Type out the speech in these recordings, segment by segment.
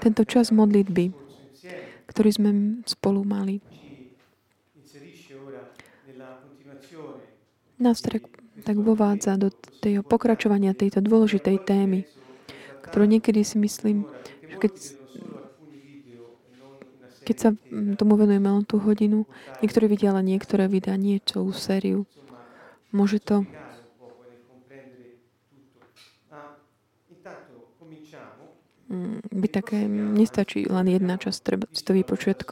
Tento čas modlitby, ktorý sme spolu mali, nás tak, tak vovádza do tého pokračovania tejto dôležitej témy, ktorú niekedy si myslím, že keď, keď sa tomu venujeme len tú hodinu, niektorí vidia len niektoré videá, nie celú sériu. Môže to Mm, byť také, nestačí len jedna časť, treba si to vypočuť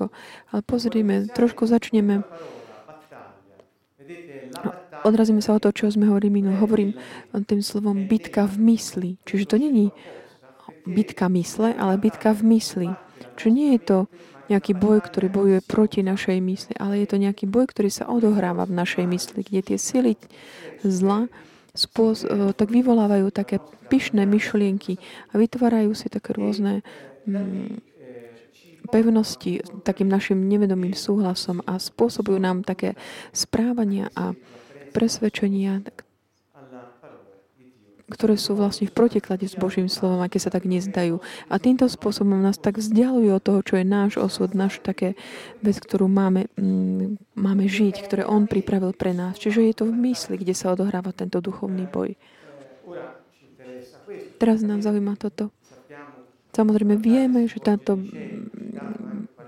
Ale pozrime, trošku začneme odrazíme sa o to, čo sme hovorili minul. Hovorím tým slovom bitka v mysli. Čiže to není bitka mysle, ale bitka v mysli. Čiže nie je to nejaký boj, ktorý bojuje proti našej mysli, ale je to nejaký boj, ktorý sa odohráva v našej mysli, kde tie sily zla spôs- e, tak vyvolávajú také pyšné myšlienky a vytvárajú si také rôzne mm, pevnosti takým našim nevedomým súhlasom a spôsobujú nám také správania a presvedčenia, ktoré sú vlastne v protiklade s Božím slovom, aké sa tak nezdajú. A týmto spôsobom nás tak vzdialujú od toho, čo je náš osud, náš také vec, ktorú máme, mm, máme žiť, ktoré On pripravil pre nás. Čiže je to v mysli, kde sa odohráva tento duchovný boj. Teraz nám zaujíma toto. Samozrejme vieme, že táto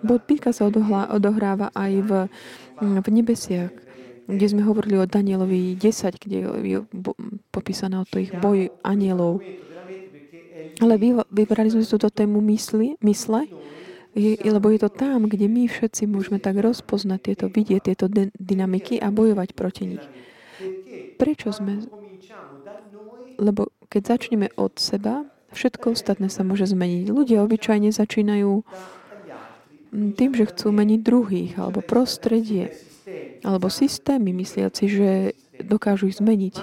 bitka sa odohráva aj v, v nebesiach kde sme hovorili o Danielovi 10, kde je popísané o tých boj anielov. Ale vybrali sme túto tému mysli, mysle, lebo je to tam, kde my všetci môžeme tak rozpoznať tieto, vidieť tieto dynamiky a bojovať proti nich. Prečo sme... Lebo keď začneme od seba, všetko ostatné sa môže zmeniť. Ľudia obyčajne začínajú tým, že chcú meniť druhých alebo prostredie alebo systémy, mysliaci, že dokážu ich zmeniť.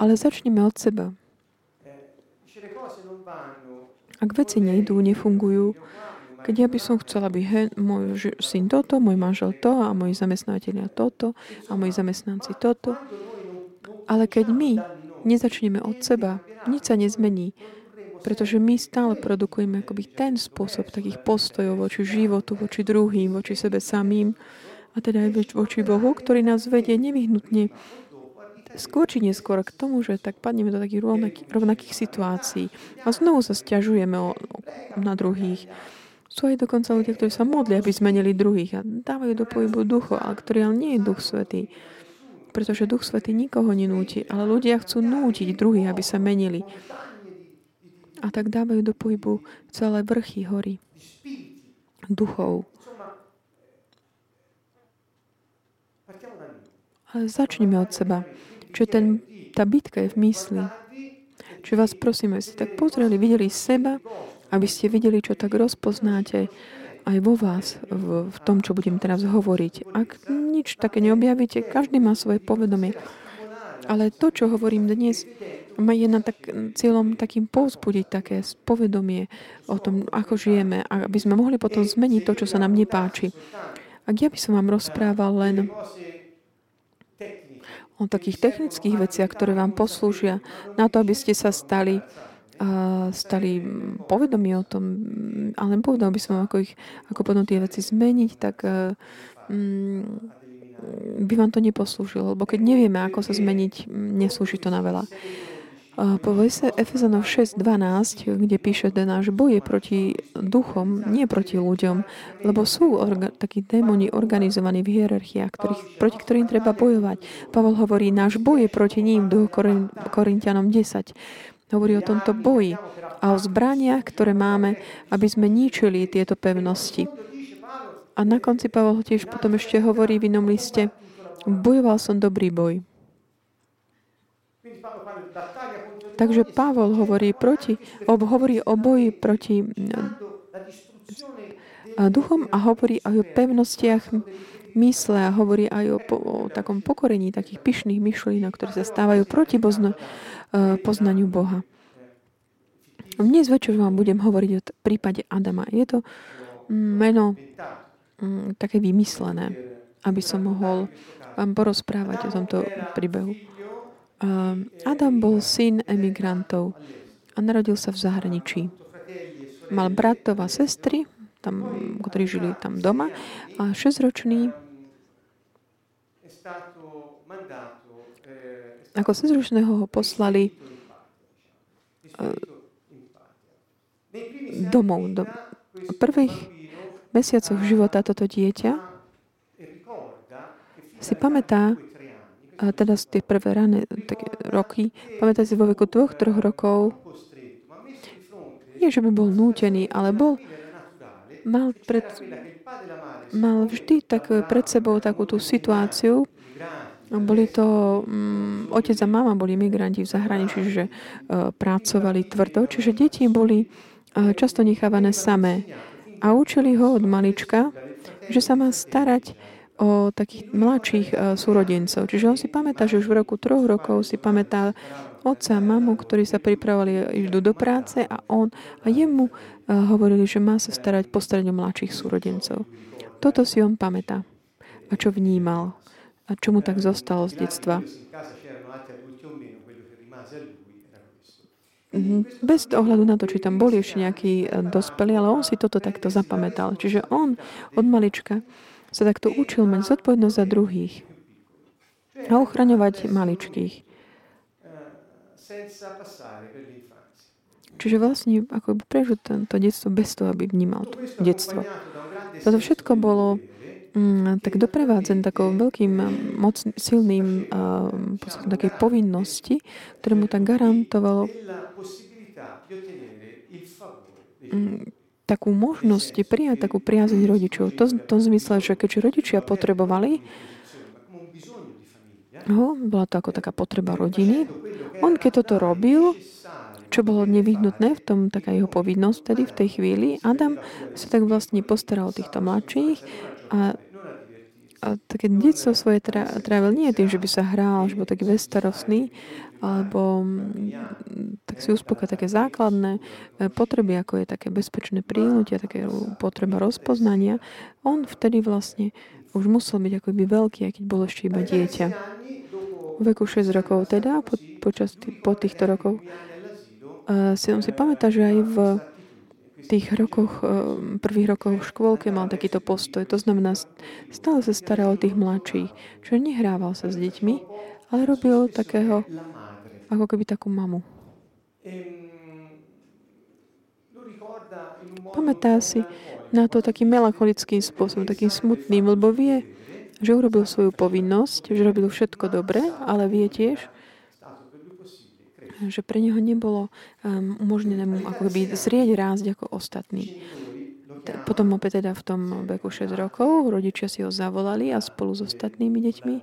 Ale začneme od seba. Ak veci nejdú, nefungujú, keď ja by som chcela, aby môj syn toto, môj manžel to a moji zamestnávateľia toto a moji zamestnanci toto. Ale keď my nezačneme od seba, nič sa nezmení. Pretože my stále produkujeme akoby ten spôsob takých postojov voči životu, voči druhým, voči sebe samým a teda aj voči Bohu, ktorý nás vedie nevyhnutne skôr či neskôr k tomu, že tak padneme do takých rovnakých, rovnakých situácií a znovu sa stiažujeme o, na druhých. Sú aj dokonca ľudia, ktorí sa modlia, aby zmenili druhých a dávajú do pohybu ducho, ale ktorý ale nie je duch svetý. Pretože duch svetý nikoho nenúti, ale ľudia chcú nútiť druhých, aby sa menili a tak dávajú do pohybu celé vrchy hory duchov. Ale začneme od seba. Čiže ten, tá bitka je v mysli. Čiže vás prosím, aby ste tak pozreli, videli seba, aby ste videli, čo tak rozpoznáte aj vo vás, v, v tom, čo budem teraz hovoriť. Ak nič také neobjavíte, každý má svoje povedomie. Ale to, čo hovorím dnes, je na tak, cieľom takým povzbudiť také povedomie o tom, ako žijeme, aby sme mohli potom zmeniť to, čo sa nám nepáči. Ak ja by som vám rozprával len o takých technických veciach, ktoré vám poslúžia na to, aby ste sa stali stali povedomí o tom, ale povedal by som, ako, ich, ako potom tie veci zmeniť, tak um, by vám to neposlúžilo, lebo keď nevieme, ako sa zmeniť, neslúži to na veľa. Po vese Efezanov 6.12, kde píše, že náš boj je proti duchom, nie proti ľuďom, lebo sú orga, takí démoni organizovaní v hierarchiách, ktorých, proti ktorým treba bojovať. Pavol hovorí, náš boj je proti ním, do Korintianom 10. Hovorí o tomto boji a o zbraniach, ktoré máme, aby sme ničili tieto pevnosti. A na konci Pavol tiež potom ešte hovorí v inom liste, bojoval som dobrý boj. Takže Pavol hovorí, proti, hovorí o boji proti duchom a hovorí aj o pevnostiach mysle a hovorí aj o, po, o takom pokorení takých pyšných myšlienok, ktoré sa stávajú proti bozno, uh, poznaniu Boha. Dnes večer vám budem hovoriť o prípade Adama. Je to meno um, také vymyslené, aby som mohol vám porozprávať o tomto príbehu. Adam bol syn emigrantov a narodil sa v zahraničí. Mal bratov a sestry, tam, ktorí žili tam doma a 6-ročný ako 6-ročného ho poslali domov. Do prvých mesiacoch života toto dieťa si pamätá, a teda z tie prvé rané také roky, pamätá si vo veku dvoch, troch rokov, nie, že by bol nútený, ale bol, mal, pred, mal vždy tak pred sebou takú tú situáciu, boli to, um, otec a mama boli migranti v zahraničí, že uh, pracovali tvrdo, čiže deti boli uh, často nechávané samé. A učili ho od malička, že sa má starať o takých mladších uh, súrodencov. Čiže on si pamätá, že už v roku troch rokov si pamätá otca a mamu, ktorí sa pripravovali, idú do práce a on a jemu uh, hovorili, že má sa starať, postarať o mladších súrodencov. Toto si on pamätá. A čo vnímal a čo mu tak zostalo z detstva. Mhm. Bez ohľadu na to, či tam boli ešte nejakí e, dospelí, ale on si toto takto zapamätal. Čiže on od malička sa takto učil mať zodpovednosť za druhých a ochraňovať maličkých. Čiže vlastne ako by prežil to detstvo bez toho, aby vnímal to detstvo. Toto všetko bolo tak doprevádzen takou veľkým moc, silným uh, takej povinnosti, ktoré mu tak garantovalo mm, takú možnosť prijať takú priazeň rodičov. To v zmysle, že keďže rodičia potrebovali ho, bola to ako taká potreba rodiny. On keď toto robil, čo bolo nevyhnutné v tom, taká jeho povinnosť tedy v tej chvíli. Adam sa tak vlastne postaral o týchto mladších a, a také detstvo svoje trávil nie tým, že by sa hral, že bol taký bezstarostný, alebo mm, tak si uspokoja také základné e, potreby, ako je také bezpečné prínutie, také potreba rozpoznania. On vtedy vlastne už musel byť ako by veľký, aj keď bol ešte iba dieťa. V veku 6 rokov teda, po, počas po týchto rokov, si on si pamätá, že aj v tých rokoch, eh, prvých rokoch v škôlke mal takýto postoj. To znamená, stále sa staral o tých mladších. Čiže nehrával sa s deťmi, ale robil takého, ako keby takú mamu. Pamätá si na to takým melancholickým spôsobom, takým smutným, lebo vie, že urobil svoju povinnosť, že robil všetko dobre, ale vie tiež, že pre neho nebolo um, umožnené mu ako by zrieť rásť ako ostatní. Potom opäť teda v tom veku 6 rokov rodičia si ho zavolali a spolu s ostatnými deťmi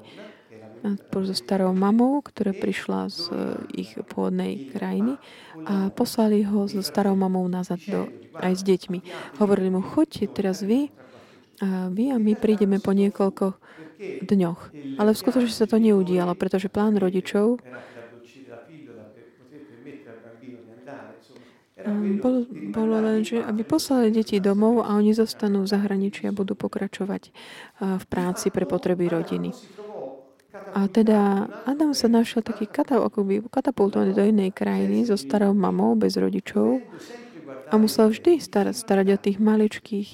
spolu so starou mamou, ktorá prišla z eh, ich pôvodnej krajiny a poslali ho so starou mamou nazad do, aj s deťmi. Hovorili mu, choďte teraz vy, a vy a my prídeme po niekoľko dňoch. Ale v skutočnosti sa to neudialo, pretože plán rodičov bolo, bolo len, že aby poslali deti domov a oni zostanú v zahraničí a budú pokračovať v práci pre potreby rodiny. A teda Adam sa našiel taký katapultovaný do inej krajiny so starou mamou bez rodičov a musel vždy starať, starať o tých maličkých,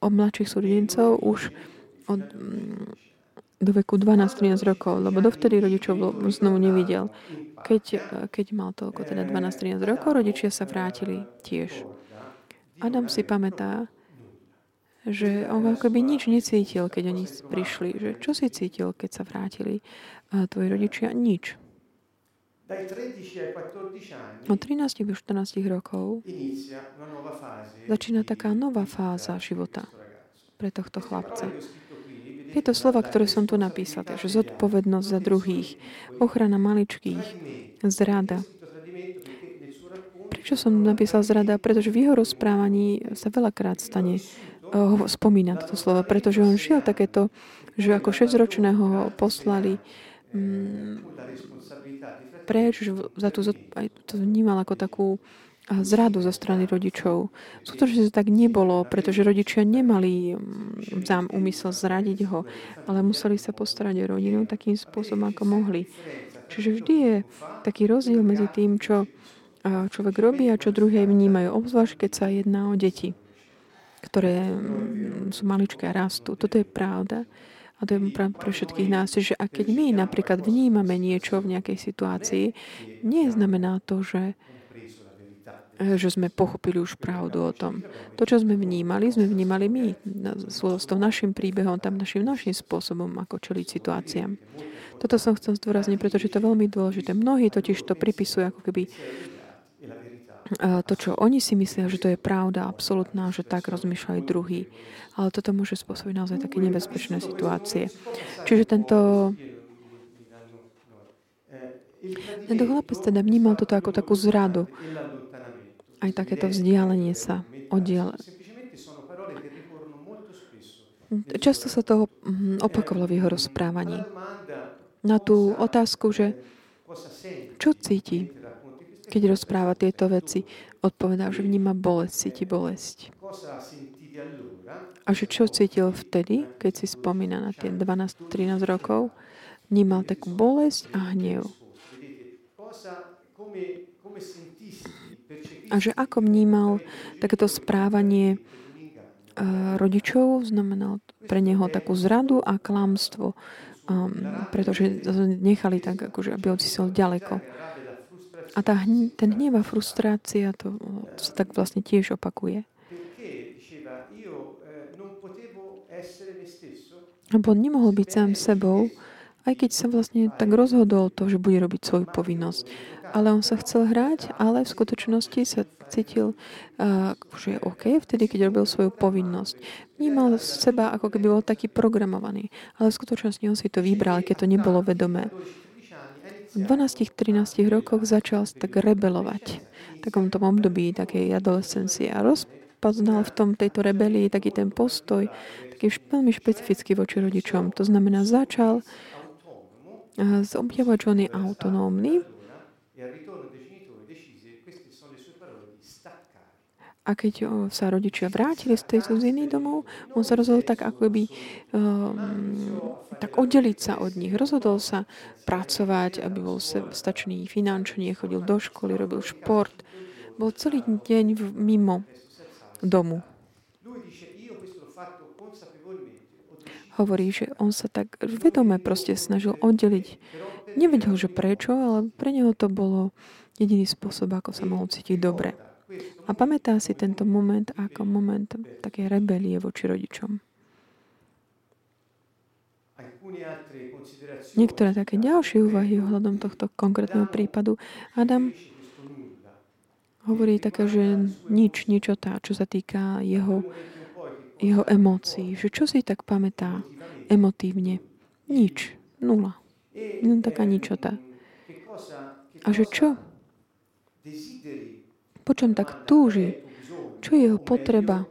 o mladších súrodencov už od, mm, do veku 12-13 rokov, lebo dovtedy rodičov znovu nevidel. Keď, keď mal toľko, teda 12-13 rokov, rodičia sa vrátili tiež. Adam si pamätá, že on ako by nič necítil, keď oni prišli. Že čo si cítil, keď sa vrátili tvoji rodičia? Nič. Od 13 do 14 rokov začína taká nová fáza života pre tohto chlapca. Tieto slova, ktoré som tu napísal, takže zodpovednosť za druhých, ochrana maličkých, zrada. Prečo som napísal zrada? Pretože v jeho rozprávaní sa veľakrát stane, ho spomína toto slovo, pretože on žil takéto, že ako 6-ročného ho poslali mm, preč, za tú, aj to vnímal ako takú zradu zo strany rodičov. Skutočne to tak nebolo, pretože rodičia nemali zám mm, úmysel zradiť ho, ale museli sa postarať o rodinu takým spôsobom, ako mohli. Čiže vždy je taký rozdiel medzi tým, čo človek robí a čo druhé vnímajú, obzvlášť keď sa jedná o deti, ktoré mm, sú maličké a rastú. Toto je pravda. A to je pravda pre všetkých nás, že a keď my napríklad vnímame niečo v nejakej situácii, nie znamená to, že že sme pochopili už pravdu o tom. To, čo sme vnímali, sme vnímali my s tou našim príbehom, tam našim našim spôsobom, ako čeliť situáciám. Toto som chcel zdôrazniť, pretože to je veľmi dôležité. Mnohí totiž to pripisujú ako keby to, čo oni si myslia, že to je pravda absolútna, že tak rozmýšľajú druhý. Ale toto môže spôsobiť naozaj také nebezpečné situácie. Čiže tento tento chlapec teda vnímal toto ako takú zradu. Aj takéto vzdialenie sa, oddiel. Často sa toho mhm, opakovalo v jeho rozprávaní. Na tú otázku, že čo cíti, keď rozpráva tieto veci, odpovedá, že vníma bolesť, cíti bolesť. A že čo cítil vtedy, keď si spomína na tie 12-13 rokov, vnímal takú bolesť a hnev. A že ako vnímal takéto správanie eh, rodičov, znamenal pre neho takú zradu a klamstvo, um, pretože nechali tak, akože, aby odsiel ďaleko. A tá, ten hnev a frustrácia, to sa tak vlastne tiež opakuje. Lebo on nemohol byť sám sebou, aj keď sa vlastne tak rozhodol to, že bude robiť svoju povinnosť. Ale on sa chcel hrať, ale v skutočnosti sa cítil, uh, že je OK, vtedy, keď robil svoju povinnosť. Vnímal seba, ako keby bol taký programovaný. Ale v skutočnosti on si to vybral, keď to nebolo vedomé v 12-13 rokoch začal tak rebelovať v takom tom období takej adolescencie a rozpoznal v tom tejto rebelii taký ten postoj, taký veľmi špecifický voči rodičom. To znamená, začal objavovať, že on je autonómny A keď sa rodičia vrátili z tej cudziny domov, on sa rozhodol tak ako by um, tak oddeliť sa od nich. Rozhodol sa pracovať, aby bol stačný finančne, chodil do školy, robil šport. Bol celý deň mimo domu. Hovorí, že on sa tak vedome proste snažil oddeliť. Nevedel, že prečo, ale pre neho to bolo jediný spôsob, ako sa mohol cítiť dobre. A pamätá si tento moment ako moment také rebelie voči rodičom. Niektoré také ďalšie úvahy ohľadom tohto konkrétneho prípadu. Adam hovorí také, že nič, nič o tá, čo sa týka jeho, jeho emócií. Že čo si tak pamätá emotívne? Nič. Nula. Len taká ničota. A že čo? po čom tak túži, čo je jeho potreba,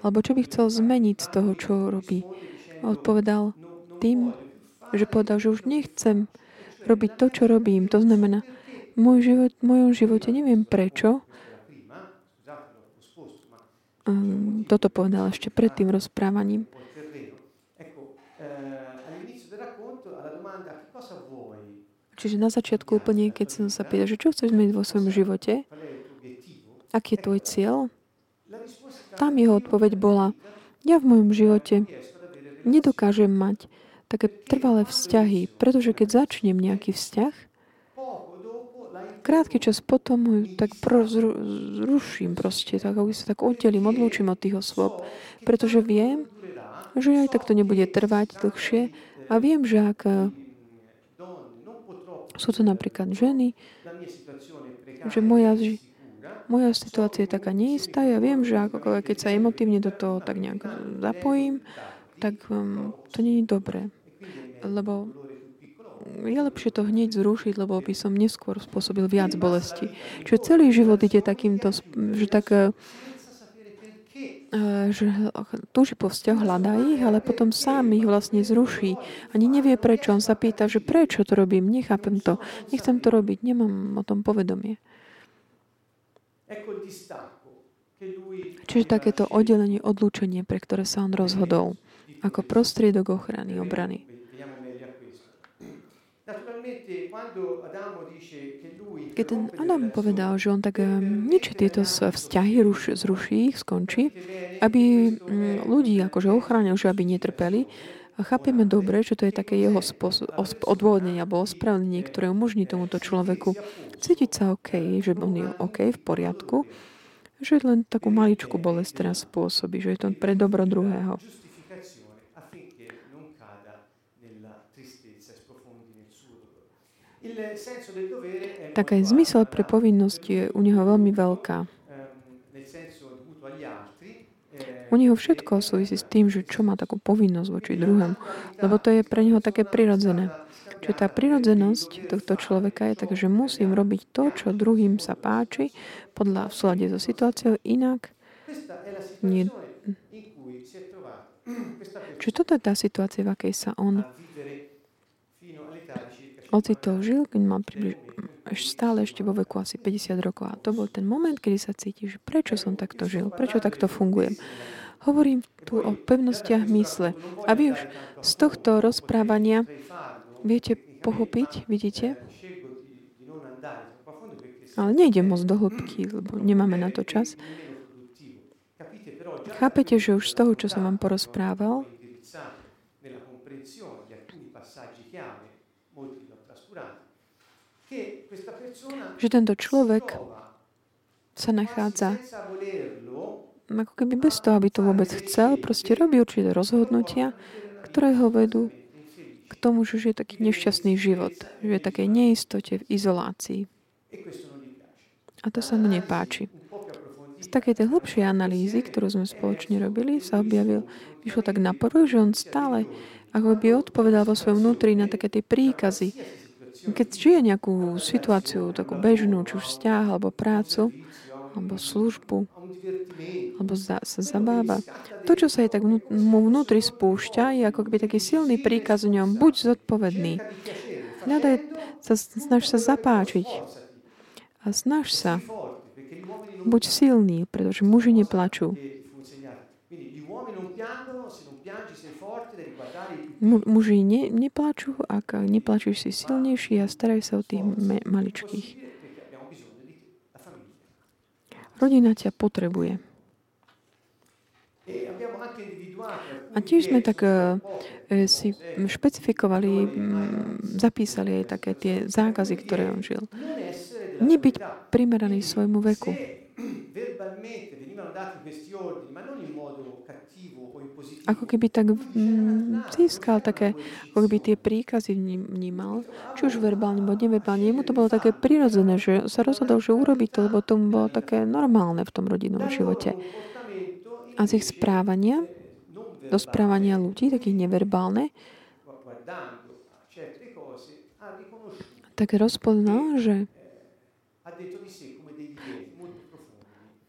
alebo čo by chcel zmeniť z toho, čo robí. Odpovedal tým, že povedal, že už nechcem robiť to, čo robím. To znamená, môj život, v mojom živote neviem prečo. Um, toto povedal ešte pred tým rozprávaním. Čiže na začiatku úplne, keď som sa pýtal, že čo chceš zmeniť vo svojom živote, aký je tvoj cieľ, tam jeho odpoveď bola, ja v mojom živote nedokážem mať také trvalé vzťahy, pretože keď začnem nejaký vzťah, krátky čas potom ho tak zruším proste, tak ako sa tak oddelím, odlúčim od tých osôb, pretože viem, že aj tak to nebude trvať dlhšie a viem, že ak sú to napríklad ženy, že moja, moja situácia je taká neistá. Ja viem, že ako, keď sa emotívne do toho tak nejak zapojím, tak um, to nie je dobré. Lebo je lepšie to hneď zrušiť, lebo by som neskôr spôsobil viac bolesti. Čiže celý život ide takýmto, že tak že túži po vzťahu, hľadá ich, ale potom sám ich vlastne zruší. Ani nevie prečo. On sa pýta, že prečo to robím, nechápem to, nechcem to robiť, nemám o tom povedomie. Čiže takéto oddelenie, odlúčenie, pre ktoré sa on rozhodol, ako prostriedok ochrany, obrany. Keď ten Adam povedal, že on tak niečo tieto vzťahy ruš, zruší ich, skončí, aby mm, ľudí akože ochránil, že aby netrpeli, a chápeme dobre, že to je také jeho spôsob, odvodnenie alebo ospravedlnenie, ktoré umožní tomuto človeku cítiť sa OK, že on je OK, v poriadku, že len takú maličku bolesť teraz spôsobí, že je to pre dobro druhého. Tak aj zmysel pre povinnosť je u neho veľmi veľká. U neho všetko súvisí s tým, že čo má takú povinnosť voči druhom. Lebo to je pre neho také prirodzené. Čiže tá prirodzenosť tohto človeka je tak, že musím robiť to, čo druhým sa páči, podľa v súlade so situáciou, inak nie. Čiže toto je tá situácia, v akej sa on ocitol, žil, keď mal približ, stále ešte vo veku asi 50 rokov. A to bol ten moment, kedy sa cíti, že prečo som takto žil, prečo takto fungujem. Hovorím tu o pevnostiach mysle. A vy už z tohto rozprávania viete pochopiť, vidíte? Ale nejdem moc do hĺbky, lebo nemáme na to čas. Chápete, že už z toho, čo som vám porozprával, že tento človek sa nachádza. ako keby bez toho, aby to vôbec chcel, proste robí určité rozhodnutia, ktoré ho vedú k tomu, že je taký nešťastný život, že je také neistote v izolácii. A to sa mu nepáči. Z takej tej hlbšej analýzy, ktorú sme spoločne robili, sa objavil, vyšlo tak na poruch, že on stále ako by odpovedal vo svojom vnútri na také tie príkazy, keď žije nejakú situáciu, takú bežnú, či už vzťah, alebo prácu, alebo službu, alebo za, sa zabáva. To, čo sa je tak mu vnútri spúšťa, je ako keby taký silný príkaz v ňom. Buď zodpovedný. Hľadaj, sa, snaž sa zapáčiť. A snaž sa. Buď silný, pretože muži neplačú. Muži ne, neplačú, ak neplačíš si silnejší a staraj sa o tých me, maličkých. Rodina ťa potrebuje. A tiež sme tak uh, si špecifikovali, zapísali aj také tie zákazy, ktoré on žil. Nebyť primeraný svojmu veku. Ako keby tak mm, získal také, ako keby tie príkazy vnímal, či už verbálne, alebo neverbálne. Jemu to bolo také prirodzené, že sa rozhodol, že urobí to, lebo tomu bolo také normálne v tom rodinnom živote. A z ich správania, do správania ľudí, takých neverbálne, tak rozpoznal, že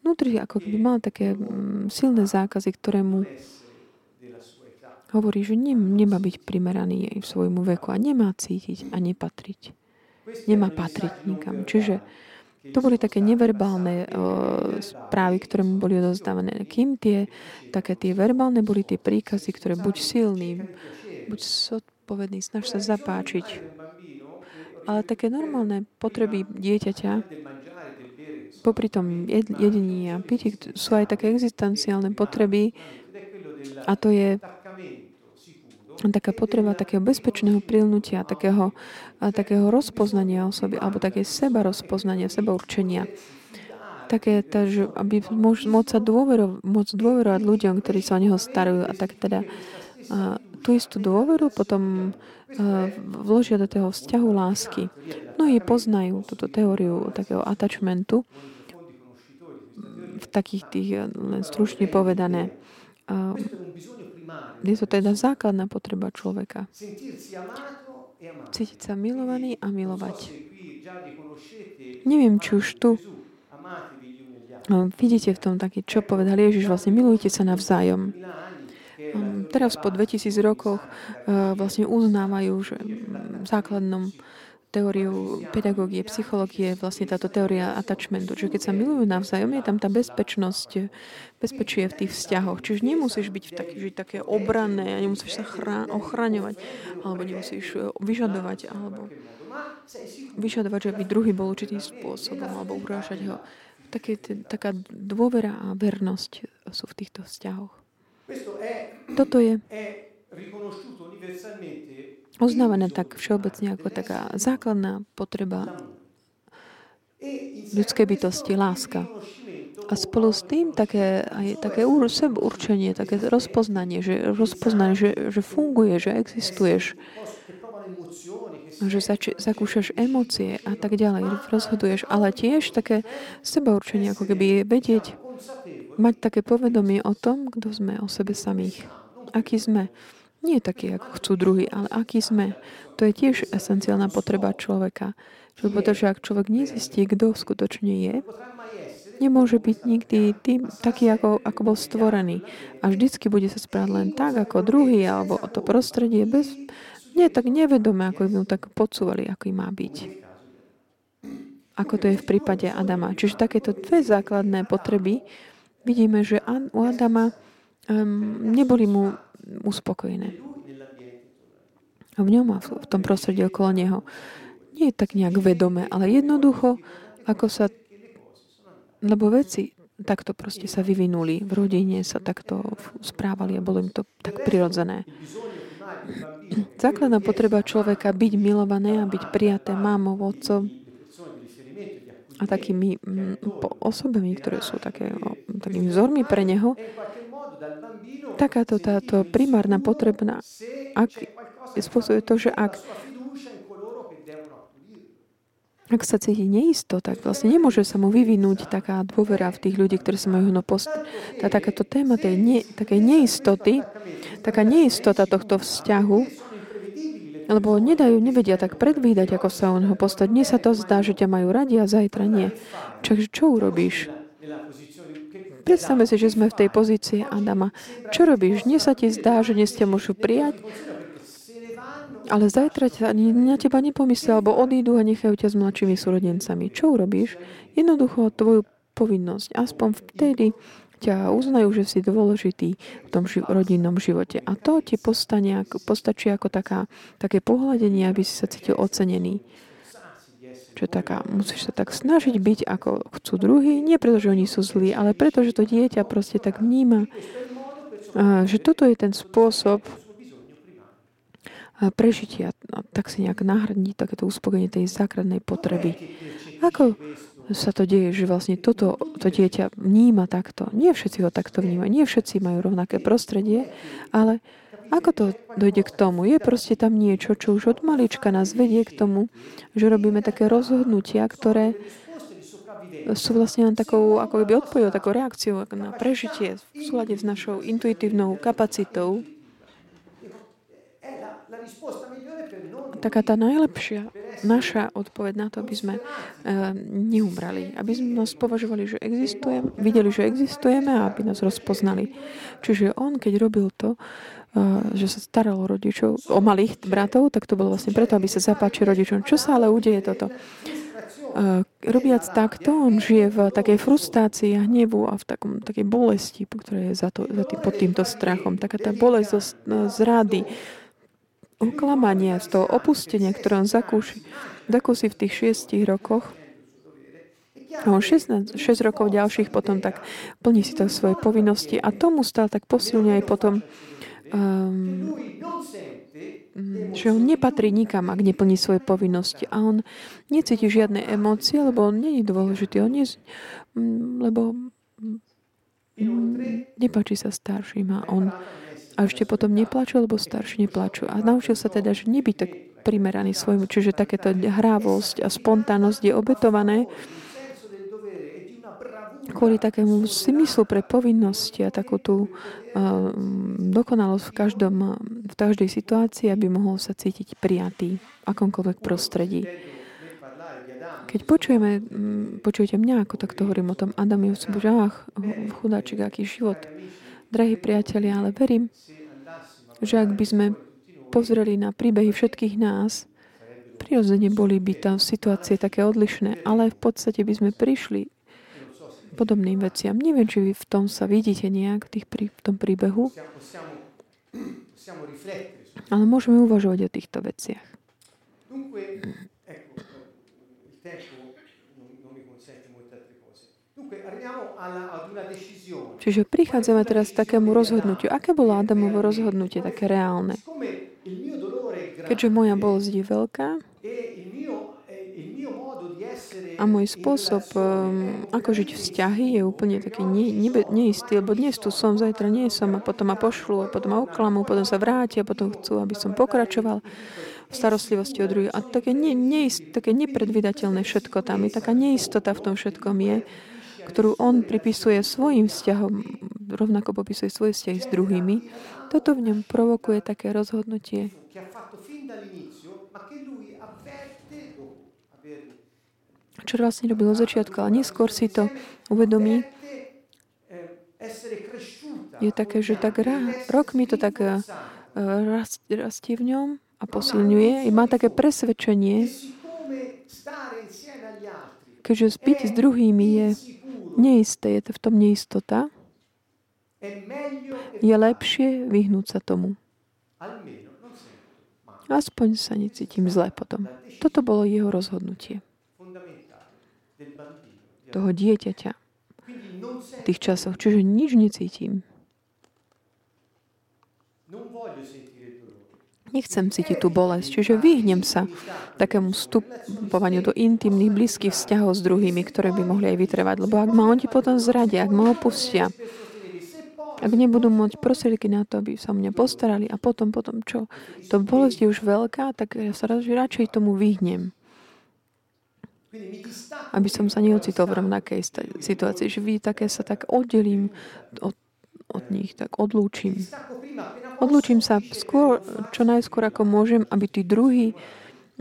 vnútri ako keby mal také mm, silné zákazy, ktoré mu hovorí, že ne, nemá byť primeraný v svojmu veku a nemá cítiť a nepatriť. Nemá patriť nikam. Čiže to boli také neverbálne uh, správy, ktoré mu boli odozdávané. Kým tie, také tie verbálne boli tie príkazy, ktoré buď silný, buď zodpovedný, snaž sa zapáčiť. Ale také normálne potreby dieťaťa popri tom jedení a pití sú aj také existenciálne potreby a to je taká potreba takého bezpečného prilnutia, takého, takého rozpoznania osoby, alebo také seba rozpoznania, seba určenia. Také, tá, že aby môcť sa dôvero, môcť dôverovať ľuďom, ktorí sa o neho starajú a tak teda a tú istú dôveru potom a, vložia do toho vzťahu lásky. Mnohí poznajú túto teóriu takého attachmentu, v takých tých, len stručne povedané, je to teda základná potreba človeka. Cítiť sa milovaný a milovať. Neviem, či už tu vidíte v tom taký, čo povedal Ježiš, vlastne milujte sa navzájom. Teraz po 2000 rokoch vlastne uznávajú, že základnom teóriu pedagógie, psychológie, vlastne táto teória attachmentu. Čiže keď sa milujú navzájom, je tam tá bezpečnosť, bezpečie v tých vzťahoch. Čiže nemusíš byť v taký, žiť také obranné a nemusíš sa chrá, ochraňovať, alebo nemusíš e, vyžadovať, alebo vyžadovať, že by druhý bol určitým spôsobom, alebo urážať ho. Také, taká dôvera a vernosť sú v týchto vzťahoch. Toto je uznávané tak všeobecne ako taká základná potreba ľudskej bytosti, láska. A spolu s tým také, aj také určenie, také rozpoznanie, že, rozpoznanie že, že funguje, že existuješ, že zač- zakúšaš emócie a tak ďalej, rozhoduješ, ale tiež také seba určenie, ako keby vedieť, mať také povedomie o tom, kto sme, o sebe samých, aký sme. Nie taký, ako chcú druhý, ale aký sme. To je tiež esenciálna potreba človeka. Pretože ak človek nezistí, kto skutočne je, nemôže byť nikdy tým, taký, ako, ako bol stvorený. A vždycky bude sa správať len tak, ako druhý, alebo o to prostredie, bez, nie tak nevedome, ako mu tak podsúvali, ako má byť. Ako to je v prípade Adama. Čiže takéto dve základné potreby vidíme, že u Adama um, neboli mu uspokojené. V ňom a v tom prostredí okolo neho. Nie je tak nejak vedome, ale jednoducho, ako sa... Lebo veci takto proste sa vyvinuli. V rodine sa takto správali a bolo im to tak prirodzené. Základná potreba človeka byť milované a byť prijaté mámou, otcom a takými mm, osobami, ktoré sú také, takými vzormi pre neho, takáto táto primárna potrebná ak, spôsobuje to, že ak ak sa cíti neisto, tak vlastne nemôže sa mu vyvinúť taká dôvera v tých ľudí, ktorí sa majú no post... Tá takáto téma tej ne, také neistoty, taká neistota tohto vzťahu, lebo nedajú, nevedia tak predvídať, ako sa on ho postať. Dnes sa to zdá, že ťa majú radi a zajtra nie. Čiže čo urobíš? Predstavme si, že sme v tej pozícii Adama. Čo robíš? Dnes sa ti zdá, že dnes ťa môžu prijať, ale zajtra ťa, na teba nepomyslia, alebo odídu a nechajú ťa s mladšími súrodencami. Čo urobíš? Jednoducho tvoju povinnosť. Aspoň vtedy ťa uznajú, že si dôležitý v tom ži- rodinnom živote. A to ti postane, postačí ako taká, také pohľadenie, aby si sa cítil ocenený. Čo taká, musíš sa tak snažiť byť, ako chcú druhý, nie preto, že oni sú zlí, ale preto, že to dieťa proste tak vníma, že toto je ten spôsob prežitia, tak si nejak nahradí takéto uspokojenie tej základnej potreby. Ako sa to deje, že vlastne toto to dieťa vníma takto. Nie všetci ho takto vnímajú, nie všetci majú rovnaké prostredie, ale ako to dojde k tomu? Je proste tam niečo, čo už od malička nás vedie k tomu, že robíme také rozhodnutia, ktoré sú vlastne len takou, ako by odpovedou, takou reakciou na prežitie v súlade s našou intuitívnou kapacitou. Taká tá najlepšia naša odpoveď na to, aby sme uh, neumrali. Aby sme nás považovali, že existujeme, videli, že existujeme a aby nás rozpoznali. Čiže on, keď robil to, že sa staral o rodičov, o malých bratov, tak to bolo vlastne preto, aby sa zapáčil rodičom. Čo sa ale udeje toto? Robiac takto, on žije v takej frustrácii a hnevu a v takom, takej bolesti, ktorá je za to, za tý, pod týmto strachom. Taká tá bolesť zo zrady, oklamania, z toho opustenia, ktoré on zakúši, zakúsi v tých šiestich rokoch. A on 6, 6 rokov ďalších potom tak plní si to svoje povinnosti a tomu stále tak posilňuje aj potom um, že on nepatrí nikam, ak neplní svoje povinnosti. A on necíti žiadne emócie, lebo on je dôležitý. On mm, lebo nepáči sa starším a on a ešte potom neplaču, lebo starší neplačú. A naučil sa teda, že nebyť tak primeraný svojmu. Čiže takéto hrávosť a spontánnosť je obetované kvôli takému smyslu pre povinnosti a takú tú uh, dokonalosť v, každom, v každej situácii, aby mohol sa cítiť prijatý v akomkoľvek prostredí. Keď počujeme, počujete mňa, ako takto hovorím o tom Adamiovcom, že ach, chudáčik, aký život. Drahí priatelia, ale verím, že ak by sme pozreli na príbehy všetkých nás, Prirodzene boli by tam situácie také odlišné, ale v podstate by sme prišli podobným veciam. Neviem, či vy v tom sa vidíte nejak v, tých, v tom príbehu, ale môžeme uvažovať o týchto veciach. Čiže prichádzame teraz k takému rozhodnutiu. Aké bolo Adamovo rozhodnutie, také reálne? Keďže moja bolesť je veľká a môj spôsob, um, ako žiť vzťahy, je úplne taký ne, ne, neistý, lebo dnes tu som, zajtra nie som a potom ma pošlu a potom ma oklamú, potom sa vrátia, potom chcú, aby som pokračoval v starostlivosti o druhých. A také, ne, neist, také nepredvydateľné všetko tam je, taká neistota v tom všetkom je, ktorú on pripisuje svojim vzťahom, rovnako popisuje svoje vzťahy s druhými. Toto v ňom provokuje také rozhodnutie. Čo vlastne robil od začiatku, ale neskôr si to uvedomí. Je také, že tak rok mi to tak eh, rastie v ňom a posilňuje. I má také presvedčenie, keďže spíť s druhými je neisté, je to v tom neistota, je lepšie vyhnúť sa tomu. Aspoň sa necítim zle potom. Toto bolo jeho rozhodnutie. Toho dieťaťa v tých časoch. Čiže nič necítim. Nechcem cítiť tú bolesť, čiže vyhnem sa takému vstupovaniu do intimných, blízkych vzťahov s druhými, ktoré by mohli aj vytrvať. Lebo ak ma oni potom zradia, ak ma opustia, ak nebudú môcť prostriedky na to, aby sa o mňa postarali a potom, potom čo? To bolesť je už veľká, tak ja sa radšej tomu vyhnem. Aby som sa neocitol v rovnakej situácii, že vy také sa tak oddelím od, od nich, tak odlúčim. Odlúčim sa skôr, čo najskôr ako môžem, aby tí druhí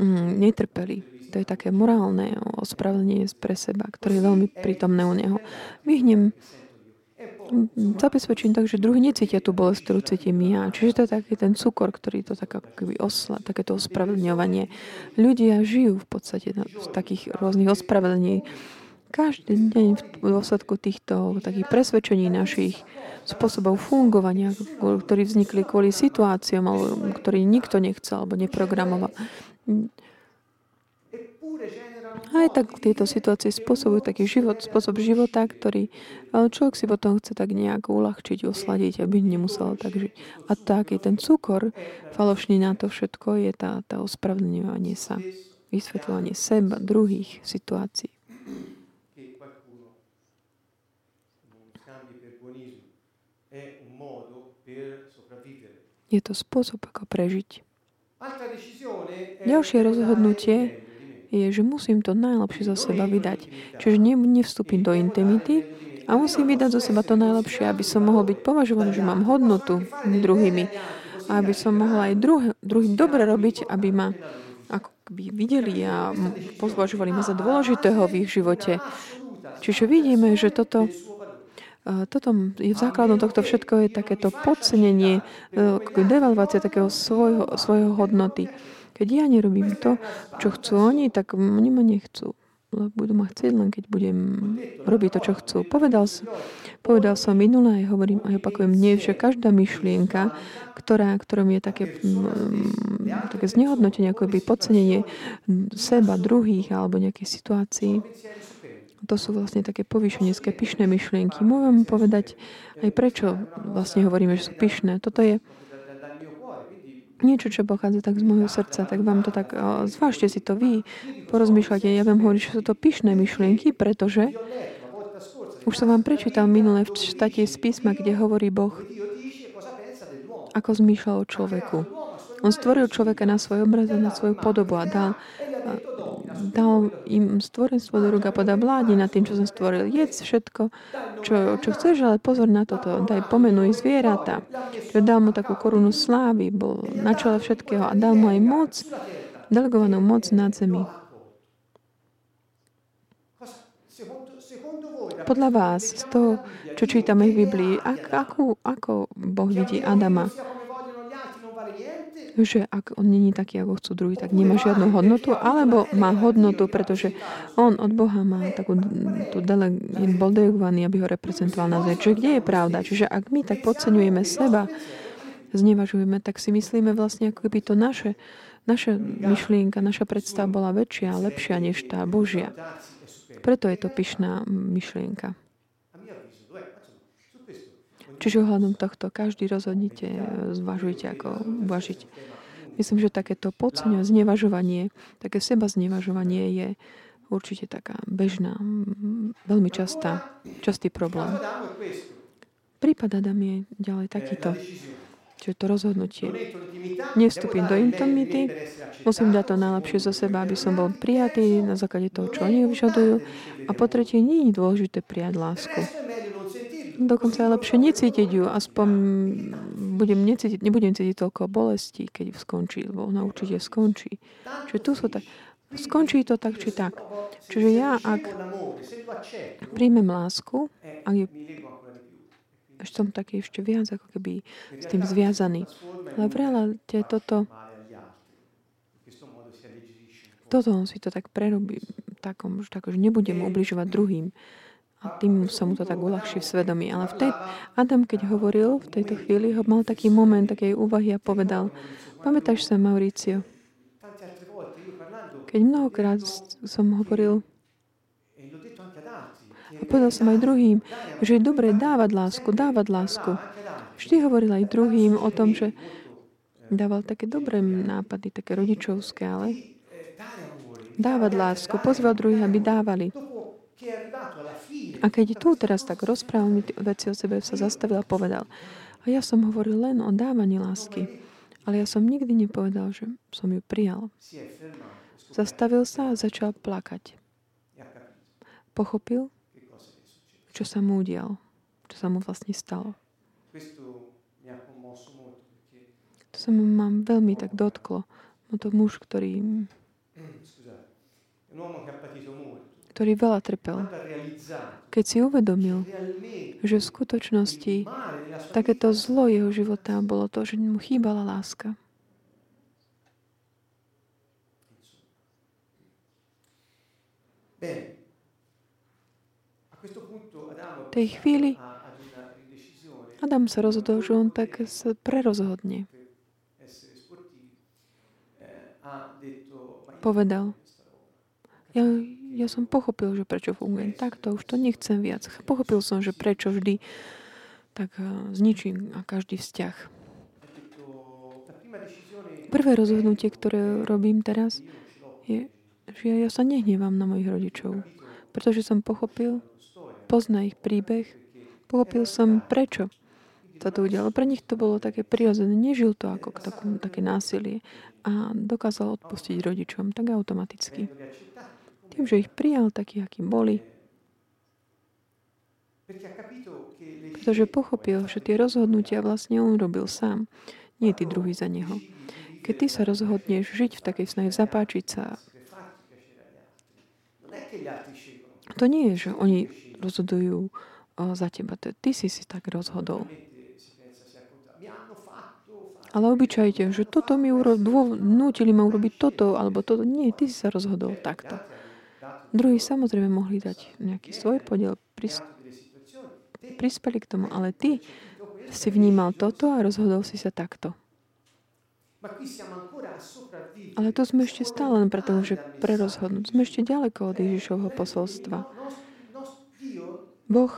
mm, netrpeli. To je také morálne ospravedlnenie pre seba, ktoré je veľmi prítomné u neho. Vyhnem zabezpečím tak, že druhý necítia tú bolesť, ktorú cítim ja. Čiže to je taký ten cukor, ktorý to tak akoby osla, takéto ospravedlňovanie. Ľudia žijú v podstate v takých rôznych ospravedlení. Každý deň v dôsledku týchto takých presvedčení našich spôsobov fungovania, ktorí vznikli kvôli situáciám, ktorý nikto nechcel alebo neprogramoval. Aj tak tieto situácie spôsobujú taký život, spôsob života, ktorý človek si potom chce tak nejak uľahčiť, osladiť, aby nemusel tak žiť. A tak je ten cukor, falošný na to všetko, je tá, tá ospravedlňovanie sa, vysvetľovanie seba, druhých situácií. Je to spôsob, ako prežiť. Ďalšie rozhodnutie je, že musím to najlepšie zo seba vydať. Čiže ne, nevstúpim do intimity a musím vydať zo seba to najlepšie, aby som mohol byť považovaný, že mám hodnotu druhými. A aby som mohol aj druh- druhým dobre robiť, aby ma ako by videli a považovali ma za dôležitého v ich živote. Čiže vidíme, že toto toto je základom tohto všetko je takéto podcenenie, e, devalvácia takého svojho, svojho hodnoty. Keď ja nerobím to, čo chcú oni, tak oni ma nechcú. Lebo budú ma chcieť len keď budem robiť to, čo chcú. Povedal, povedal som minulé, aj hovorím, aj opakujem, nie, že každá myšlienka, ktorá, ktorom je také, mm, také znehodnotenie, ako by podcenenie seba, druhých alebo nejakej situácii, to sú vlastne také povýšenecké, pyšné myšlienky. Môžem povedať aj prečo vlastne hovoríme, že sú pyšné. Toto je niečo, čo pochádza tak z môjho srdca, tak vám to tak, zvážte si to vy, porozmýšľate. Ja vám hovorím, že sú to pyšné myšlienky, pretože už som vám prečítal minulé v štáte z písma, kde hovorí Boh, ako zmýšľal o človeku. On stvoril človeka na svoj obraz a na svoju podobu a dal dal im stvorenstvo do ruka, podá vládni nad tým, čo som stvoril. Jedz všetko, čo, čo chceš, ale pozor na toto. Daj pomenuj zvieratá. Čo dal mu takú korunu slávy, bol na čele všetkého a dal mu aj moc, delegovanú moc nad zemi. Podľa vás, z toho, čo čítame v Biblii, ak, ako, ako Boh vidí Adama? Že ak on není taký, ako chcú druhý, tak nemá žiadnu hodnotu, alebo má hodnotu, pretože on od Boha má takú tú bol delegovaný, aby ho reprezentoval na zem. Čiže kde je pravda? Čiže ak my tak podceňujeme seba, znevažujeme, tak si myslíme vlastne, ako by to naše, naša myšlienka, naša predstava bola väčšia a lepšia než tá Božia. Preto je to pyšná myšlienka. Čiže ohľadom tohto každý rozhodnite, zvažujte, ako uvažiť. Myslím, že takéto podceňovanie, znevažovanie, také seba znevažovanie je určite taká bežná, veľmi častá, častý problém. Prípad Adam je ďalej takýto. Čiže to rozhodnutie. Nevstúpim do intimity, musím dať to najlepšie zo seba, aby som bol prijatý na základe toho, čo oni vyžadujú. A po tretie, nie je dôležité prijať lásku. Dokonca je lepšie necítiť ju, aspoň budem necítiť, nebudem cítiť toľko bolesti, keď skončí, lebo ona určite skončí. Čiže tu sú tak, skončí to tak, či tak. Čiže ja, ak príjmem lásku, ak je som taký ešte viac ako keby s tým zviazaný. Ale v realite toto toto on si to tak prerobí takom, že, tak, že nebudem ubližovať druhým a tým sa mu to tak uľahčí v svedomí. Ale v tej, Adam, keď hovoril v tejto chvíli, ho mal taký moment, takej úvahy a povedal, pamätáš sa, Mauricio, keď mnohokrát som hovoril, a povedal som aj druhým, že je dobré dávať lásku, dávať lásku. Vždy hovoril aj druhým o tom, že dával také dobré nápady, také rodičovské, ale dávať lásku, pozval druhých, aby dávali. A keď tu teraz tak rozprával mi veci o sebe, sa zastavil a povedal. A ja som hovoril len o dávaní lásky. Ale ja som nikdy nepovedal, že som ju prijal. Zastavil sa a začal plakať. Pochopil, čo sa mu udial. Čo sa mu vlastne stalo. To sa ma veľmi tak dotklo. No to muž, ktorý ktorý veľa trpel. Keď si uvedomil, že v skutočnosti takéto zlo jeho života bolo to, že mu chýbala láska. V tej chvíli Adam sa rozhodol, že on tak sa prerozhodne. Povedal, ja, ja som pochopil, že prečo fungujem takto, už to nechcem viac. Pochopil som, že prečo vždy tak uh, zničím a každý vzťah. Prvé rozhodnutie, ktoré robím teraz, je, že ja sa nehnevám na mojich rodičov, pretože som pochopil, pozná ich príbeh, pochopil som prečo sa to udialo. Pre nich to bolo také prirodzené, nežil to ako takú, také násilie a dokázal odpustiť rodičom tak automaticky. Tým, že ich prijal taký, aký boli. Pretože pochopil, že tie rozhodnutia vlastne on robil sám, nie tí druhý za neho. Keď ty sa rozhodneš žiť v takej snahe, zapáčiť sa, to nie je, že oni rozhodujú za teba. Ty si si tak rozhodol. Ale obyčajte, že toto mi uro- nútili ma urobiť toto, alebo toto. Nie, ty si sa rozhodol takto. Druhí samozrejme mohli dať nejaký svoj podiel, pris- prispeli k tomu, ale ty si vnímal toto a rozhodol si sa takto. Ale to sme ešte stále len preto, že prerozhodnúť. Sme ešte ďaleko od Ježišovho posolstva. Boh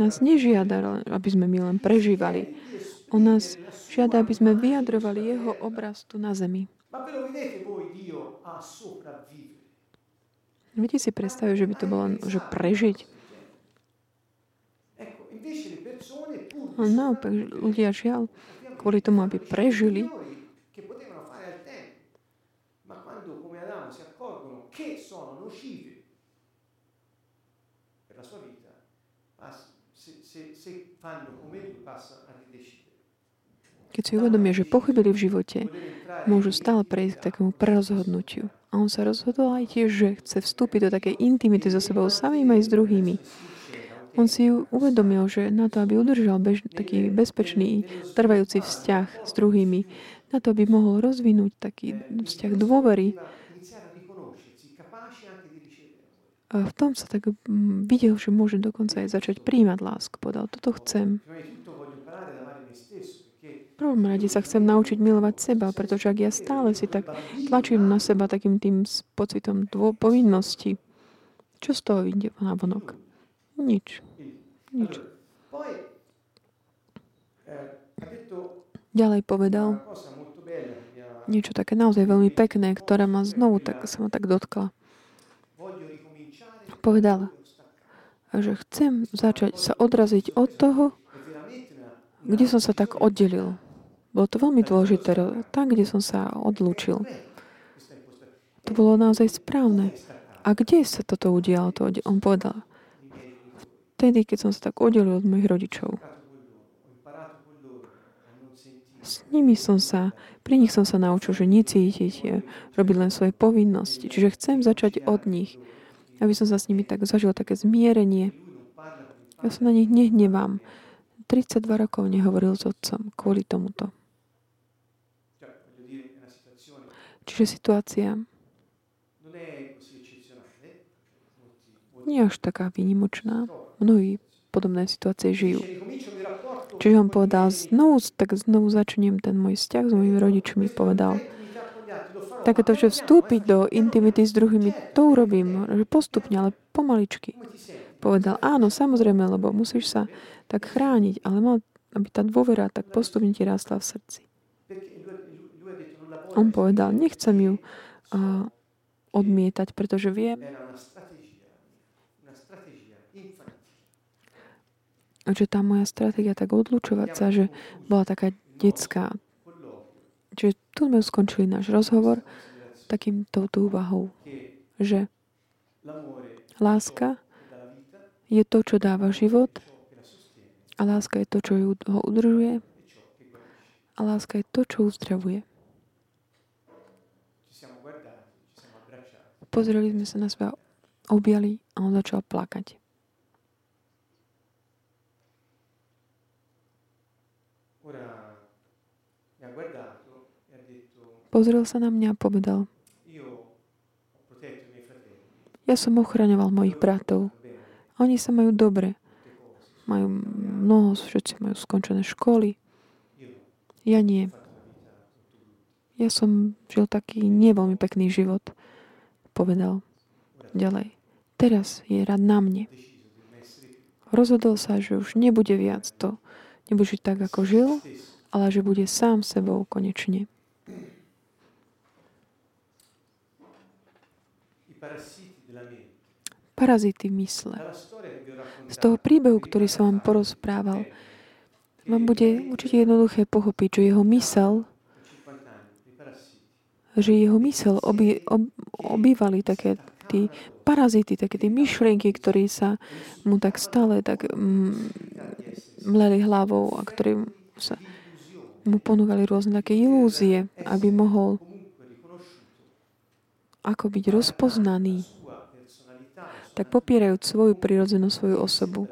nás nežiada, aby sme my len prežívali. On nás žiada, aby sme vyjadrovali Jeho obraz tu na zemi. Viete si predstaviť, že by to bolo že prežiť? A naopak, ľudia žiaľ, kvôli tomu, aby prežili, keď si uvedomia, že pochybili v živote, môžu stále prejsť k takému prerozhodnutiu. A on sa rozhodol aj tiež, že chce vstúpiť do takej intimity so sebou samým aj s druhými. On si uvedomil, že na to, aby udržal bež, taký bezpečný, trvajúci vzťah s druhými, na to, aby mohol rozvinúť taký vzťah dôvery. A v tom sa tak mm, videl, že môže dokonca aj začať príjmať lásku. Povedal, toto chcem. Prvom rade sa chcem naučiť milovať seba, pretože ak ja stále si tak tlačím na seba takým tým pocitom dvo- povinnosti, čo z toho ide na vonok? Nič. Nič. Ďalej povedal niečo také naozaj veľmi pekné, ktoré ma znovu tak, sa ma tak dotkla. Povedal, že chcem začať sa odraziť od toho, kde som sa tak oddelil. Bolo to veľmi dôležité, tam, kde som sa odlúčil. To bolo naozaj správne. A kde sa toto udialo? To on povedal, vtedy, keď som sa tak oddelil od mojich rodičov. S nimi som sa, pri nich som sa naučil, že necítiť, robiť len svoje povinnosti. Čiže chcem začať od nich, aby som sa s nimi tak zažil také zmierenie. Ja sa na nich nehnevám. 32 rokov nehovoril s otcom kvôli tomuto. Čiže situácia nie je až taká výnimočná. Mnohí podobné situácie žijú. Čiže on povedal, znovu, tak znovu začnem ten môj vzťah s mojimi rodičmi, povedal. Takéto, že vstúpiť do intimity s druhými, to urobím, že postupne, ale pomaličky. Povedal, áno, samozrejme, lebo musíš sa tak chrániť, ale mal, aby tá dôvera tak postupne ti rástla v srdci. On povedal, nechcem ju uh, odmietať, pretože viem, že tá moja stratégia tak odlučovať sa, že bola taká detská. Čiže tu sme skončili náš rozhovor takýmto úvahou, že láska je to, čo dáva život a láska je to, čo ho udržuje a láska je to, čo uzdravuje. Pozreli sme sa na seba, objali a on začal plakať. Pozrel sa na mňa a povedal, ja som ochraňoval mojich bratov. Oni sa majú dobre. Majú mnoho, všetci majú skončené školy. Ja nie. Ja som žil taký nie veľmi pekný život. Povedal ďalej. Teraz je rád na mne. Rozhodol sa, že už nebude viac to. Nebude žiť tak, ako žil, ale že bude sám sebou konečne. Parazity mysle. Z toho príbehu, ktorý som vám porozprával, vám bude určite jednoduché pochopiť, že jeho mysel že jeho mysel oby, ob, obývali také tí parazity, také tie myšlienky, ktorí sa mu tak stále tak mm, mleli hlavou a ktorí sa mu ponúkali rôzne také ilúzie, aby mohol ako byť rozpoznaný, tak popierajúc svoju prirodzenú svoju osobu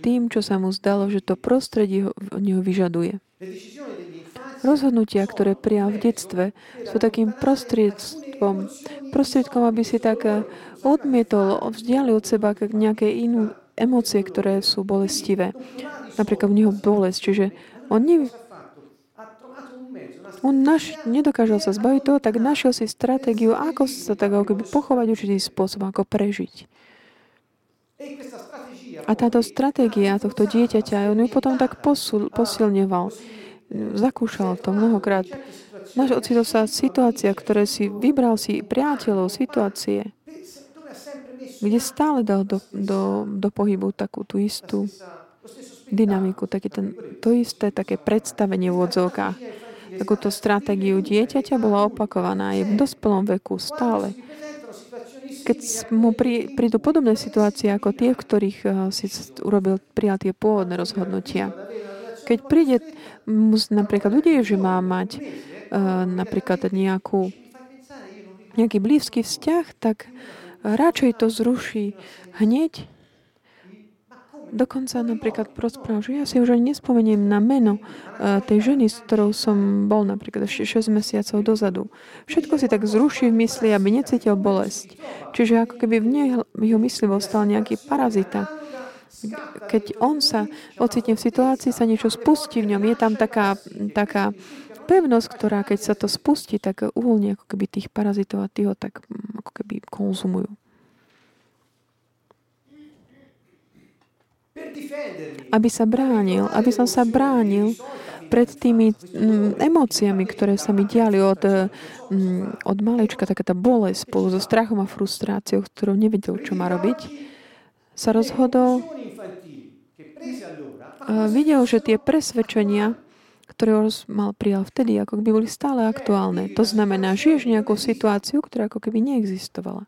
tým, čo sa mu zdalo, že to prostredie od neho vyžaduje. Rozhodnutia, ktoré prijal v detstve, sú takým prostriedstvom, prostriedkom, aby si tak eh, odmietol, vzdialil od seba nejaké inú emócie, ktoré sú bolestivé. Napríklad v neho bolesť. Čiže on ne, on naš, nedokážal sa zbaviť toho, tak našiel si stratégiu, ako sa tak ako pochovať určitý spôsob, ako prežiť. A táto stratégia tohto dieťaťa, on ju potom tak posul, posilňoval. Zakúšal to mnohokrát. Náš ocitol sa situácia, ktoré si vybral si priateľov, situácie, kde stále dal do, do, do pohybu takú tú istú dynamiku, taký ten, to isté také predstavenie v odzovkách takúto stratégiu dieťaťa bola opakovaná aj v dospelom veku stále. Keď mu pri, prídu podobné situácie ako tie, v ktorých uh, si urobil, prijal tie pôvodné rozhodnutia. Keď príde napríklad ľudí, že má mať uh, napríklad nejakú, nejaký blízky vzťah, tak radšej to zruší hneď, Dokonca napríklad rozprával, že ja si už ani nespomeniem na meno uh, tej ženy, s ktorou som bol napríklad ešte 6 mesiacov dozadu. Všetko si tak zruší v mysli, aby necítil bolesť. Čiže ako keby v, nej, jeho mysli stal nejaký parazita. Keď on sa ocitne v situácii, sa niečo spustí v ňom, je tam taká, taká pevnosť, ktorá keď sa to spustí, tak uvoľní ako keby tých parazitov a tí ho tak mm, ako keby konzumujú. aby sa bránil, aby som sa bránil pred tými mm, emóciami, ktoré sa mi diali od, mm, od malečka, taká tá bolesť spolu so strachom a frustráciou, ktorú nevedel, čo má robiť, sa rozhodol, a videl, že tie presvedčenia, ktoré mal prijal vtedy, ako by boli stále aktuálne. To znamená, žiješ nejakú situáciu, ktorá ako keby neexistovala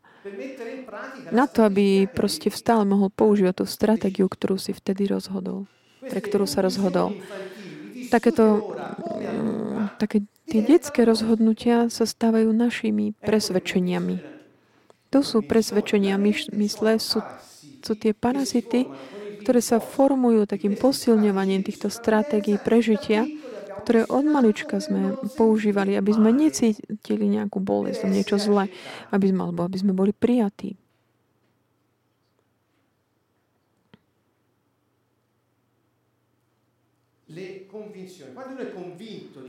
na to, aby proste stále mohol používať tú stratégiu, ktorú si vtedy rozhodol, pre ktorú sa rozhodol. Takéto, mm, také tie detské rozhodnutia sa stávajú našimi presvedčeniami. To sú presvedčenia mysle, sú, sú tie parazity, ktoré sa formujú takým posilňovaním týchto stratégií prežitia, ktoré od malička sme používali, aby sme necítili nejakú bolesť, niečo zlé, aby sme, alebo aby sme boli prijatí.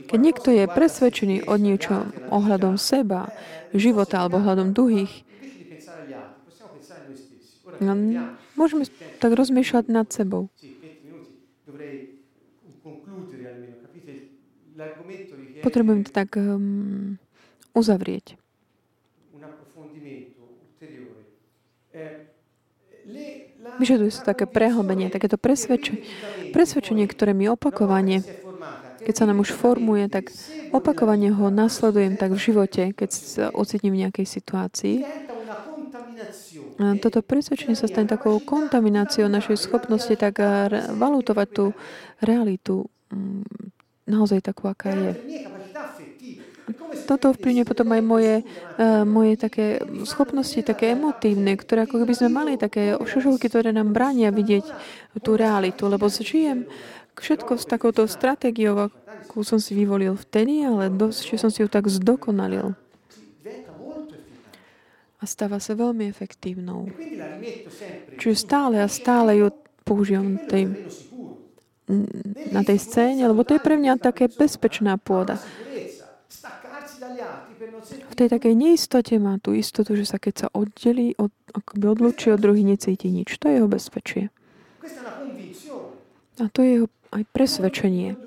Keď niekto je presvedčený o niečom ohľadom seba, života alebo ohľadom druhých, môžeme tak rozmýšľať nad sebou. Potrebujem to tak um, uzavrieť. Vyžaduje sa také prehlbenie, takéto presvedčenie, presvedčenie, ktoré mi opakovane, keď sa nám už formuje, tak opakovane ho nasledujem tak v živote, keď sa ocitnem v nejakej situácii. Toto presvedčenie sa stane takou kontamináciou našej schopnosti tak valutovať tú realitu mm, naozaj takú, aká je. Toto vplyvne potom aj moje, uh, moje také schopnosti, také emotívne, ktoré ako keby sme mali také ošušovky, ktoré nám bránia vidieť tú realitu, lebo žijem všetko s takouto stratégiou, akú som si vyvolil vtedy, ale dosť, že som si ju tak zdokonalil. A stáva sa veľmi efektívnou. Čiže stále a stále ju používam tej na tej scéne, lebo to je pre mňa také bezpečná pôda. V tej takej neistote má tú istotu, že sa keď sa oddelí, od, akoby odlučí od druhých, necíti nič. To je jeho bezpečie. A to je jeho aj presvedčenie. A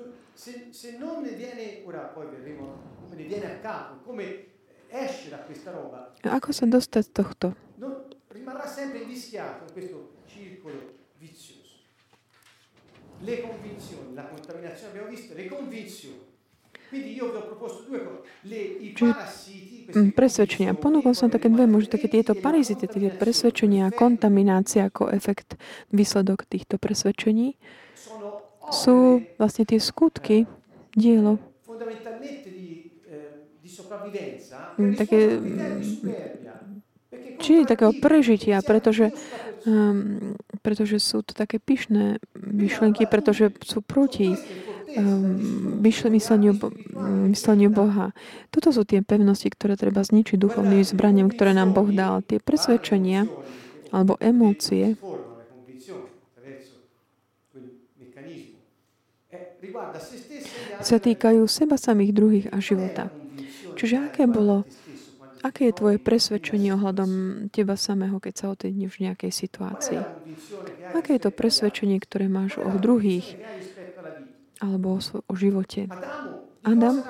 ako sa dostať z tohto? Rimarrà sempre invischiato in questo circolo le convinzioni, la contaminazione abbiamo visto, le convinzioni. Čiže presvedčenia. Ponúkol som také dve možno také tieto parazity, tie presvedčenia a kontaminácia ako efekt, výsledok týchto presvedčení sú vlastne tie skutky, dielo. Také, či takého prežitia, pretože um, pretože sú to také pyšné myšlenky, pretože sú proti um, mysleniu, mysleniu Boha. Toto sú tie pevnosti, ktoré treba zničiť duchovným zbraniam, ktoré nám Boh dal. Tie presvedčenia alebo emócie. sa týkajú seba samých druhých a života. Čiže aké bolo Aké je tvoje presvedčenie ohľadom teba samého, keď sa otedneš v nejakej situácii? Aké je to presvedčenie, ktoré máš o druhých alebo o, o živote? Adam,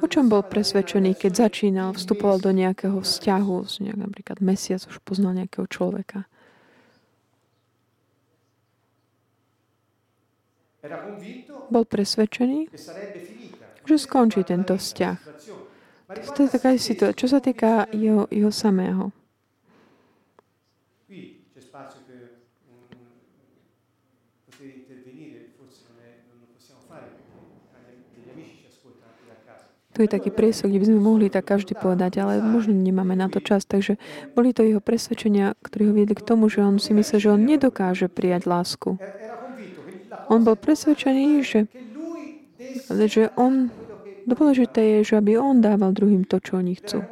o čom bol presvedčený, keď začínal, vstupoval do nejakého vzťahu, nejak, napríklad mesiac už poznal nejakého človeka? Bol presvedčený, že skončí tento vzťah to je taká situácia. Čo sa týka jeho, jeho samého. Tu je taký priesok, kde by sme mohli tak každý povedať, ale možno nemáme na to čas. Takže boli to jeho presvedčenia, ktoré ho viedli k tomu, že on si myslel, že on nedokáže prijať lásku. On bol presvedčený, že, že on, dôležité je, že aby on dával druhým to, čo oni chcú.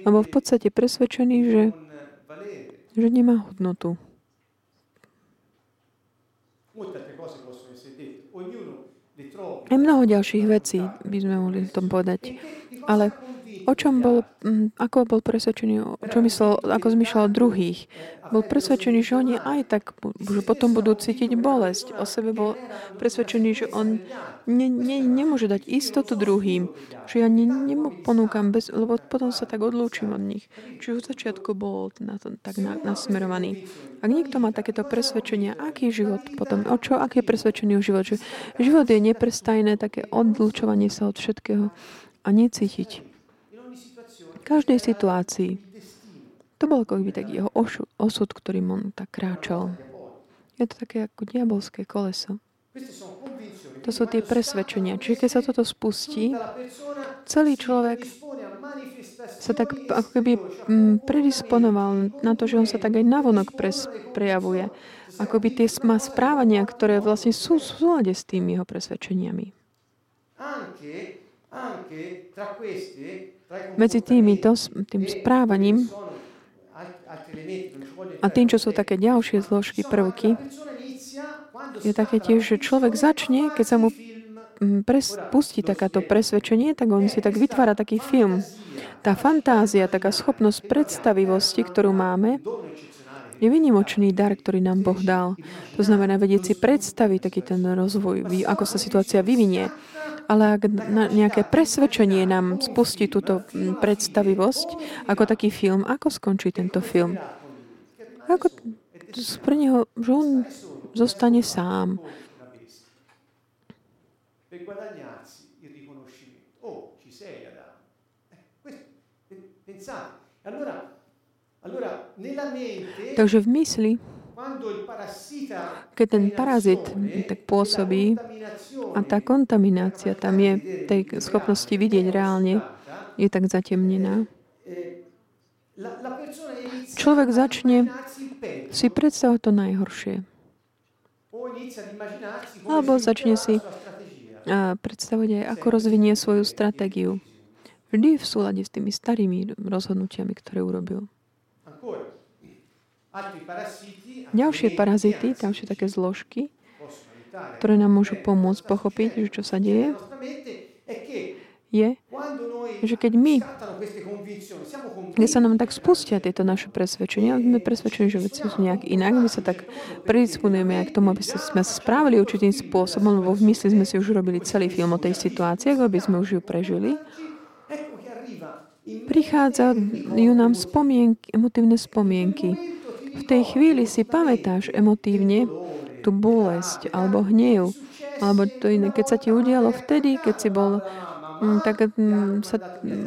A bol v podstate presvedčený, že, že nemá hodnotu. Aj mnoho ďalších vecí by sme mohli tom povedať. Ale o čom bol, mm, ako bol presvedčený, o čo myslel, ako zmyšľal druhých. Bol presvedčený, že oni aj tak, že potom budú cítiť bolesť. O sebe bol presvedčený, že on ne, ne, nemôže dať istotu druhým, že ja ne, neponúkam, bez, lebo potom sa tak odlúčim od nich. Čiže v začiatku bol na to tak na, nasmerovaný. Ak niekto má takéto presvedčenia, aký život potom, o čo, aký je presvedčený o život, že život je neprestajné také odlučovanie sa od všetkého a necítiť každej situácii. To bol ako by taký jeho osud, ktorým on tak kráčal. Je to také ako diabolské koleso. To sú tie presvedčenia. Čiže keď sa toto spustí, celý človek sa tak ako keby mm, predisponoval na to, že on sa tak aj navonok pres, prejavuje. Ako by tie má správania, ktoré vlastne sú v súlade s tými jeho presvedčeniami. Medzi týmito, tým správaním a tým, čo sú také ďalšie zložky, prvky, je také tiež, že človek začne, keď sa mu mm, pres, pustí takáto presvedčenie, tak on si tak vytvára taký film. Tá fantázia, taká schopnosť predstavivosti, ktorú máme, je vynimočný dar, ktorý nám Boh dal. To znamená vedieť si predstaviť taký ten rozvoj, ako sa situácia vyvinie. Ale ak nejaké presvedčenie nám spustí túto predstavivosť, ako taký film, ako skončí tento film? Ako pre neho, že on zostane sám. Takže v mysli keď ten parazit tak pôsobí a tá kontaminácia tam je, tej schopnosti vidieť reálne, je tak zatemnená. Človek začne si predstavovať to najhoršie. Alebo začne si predstavovať aj, ako rozvinie svoju stratégiu. Vždy v súlade s tými starými rozhodnutiami, ktoré urobil. Ďalšie parazity, ďalšie také zložky, ktoré nám môžu pomôcť pochopiť, že čo sa deje, je, že keď my, keď sa nám tak spustia tieto naše presvedčenia, sme presvedčení, že veci sú nejak inak, my sa tak predisponujeme k tomu, aby sme sa správali určitým spôsobom, lebo v mysli sme si už robili celý film o tej situácii, aby sme už ju prežili. Prichádzajú nám spomienky, emotívne spomienky v tej chvíli si pamätáš emotívne tú bolesť alebo hnev, alebo to iné, keď sa ti udialo vtedy, keď si bol mm, tak mm, sa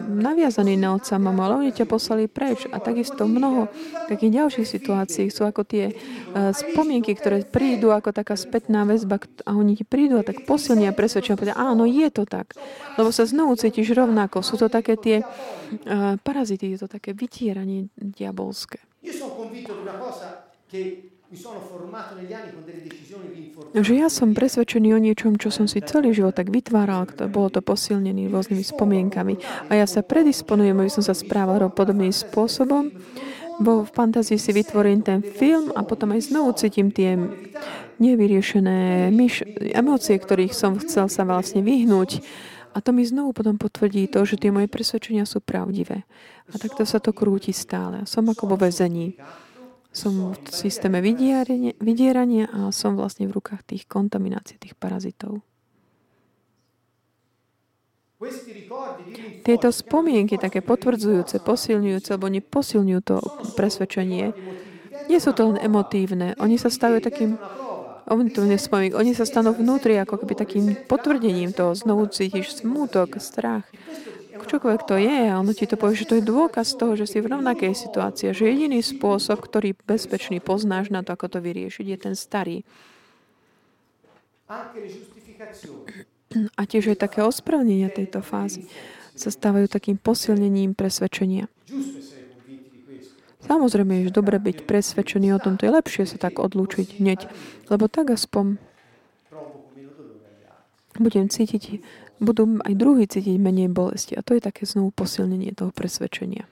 naviazaný na otca mama, ale oni ťa poslali preč. A takisto mnoho takých ďalších situácií sú ako tie uh, spomienky, ktoré prídu ako taká spätná väzba a oni ti prídu a tak posilnia a presvedčia povedia, áno, je to tak. Lebo sa znovu cítiš rovnako. Sú to také tie uh, parazity, je to také vytieranie diabolské. Že ja som presvedčený o niečom, čo som si celý život tak vytváral, bolo to posilnený rôznymi spomienkami. A ja sa predisponujem, aby som sa správal podobným spôsobom, bo v fantázii si vytvorím ten film a potom aj znovu cítim tie nevyriešené myš, emócie, ktorých som chcel sa vlastne vyhnúť. A to mi znovu potom potvrdí to, že tie moje presvedčenia sú pravdivé. A takto sa to krúti stále. Som ako vo väzení. Som v systéme vydierania, a som vlastne v rukách tých kontaminácií, tých parazitov. Tieto spomienky, také potvrdzujúce, posilňujúce, alebo neposilňujú to presvedčenie, nie sú to len emotívne. Oni sa stavujú takým oni sa stanú vnútri ako keby takým potvrdením toho. Znovu cítiš smútok, strach. Čokoľvek to je, a ono ti to povie, že to je dôkaz toho, že si v rovnakej situácii, že jediný spôsob, ktorý bezpečný poznáš na to, ako to vyriešiť, je ten starý. A tiež aj také ospravnenia tejto fázy sa stávajú takým posilnením presvedčenia. Samozrejme, je dobre byť presvedčený o tom, to je lepšie sa tak odlúčiť hneď, lebo tak aspoň budem cítiť, budú aj druhý cítiť menej bolesti. A to je také znovu posilnenie toho presvedčenia.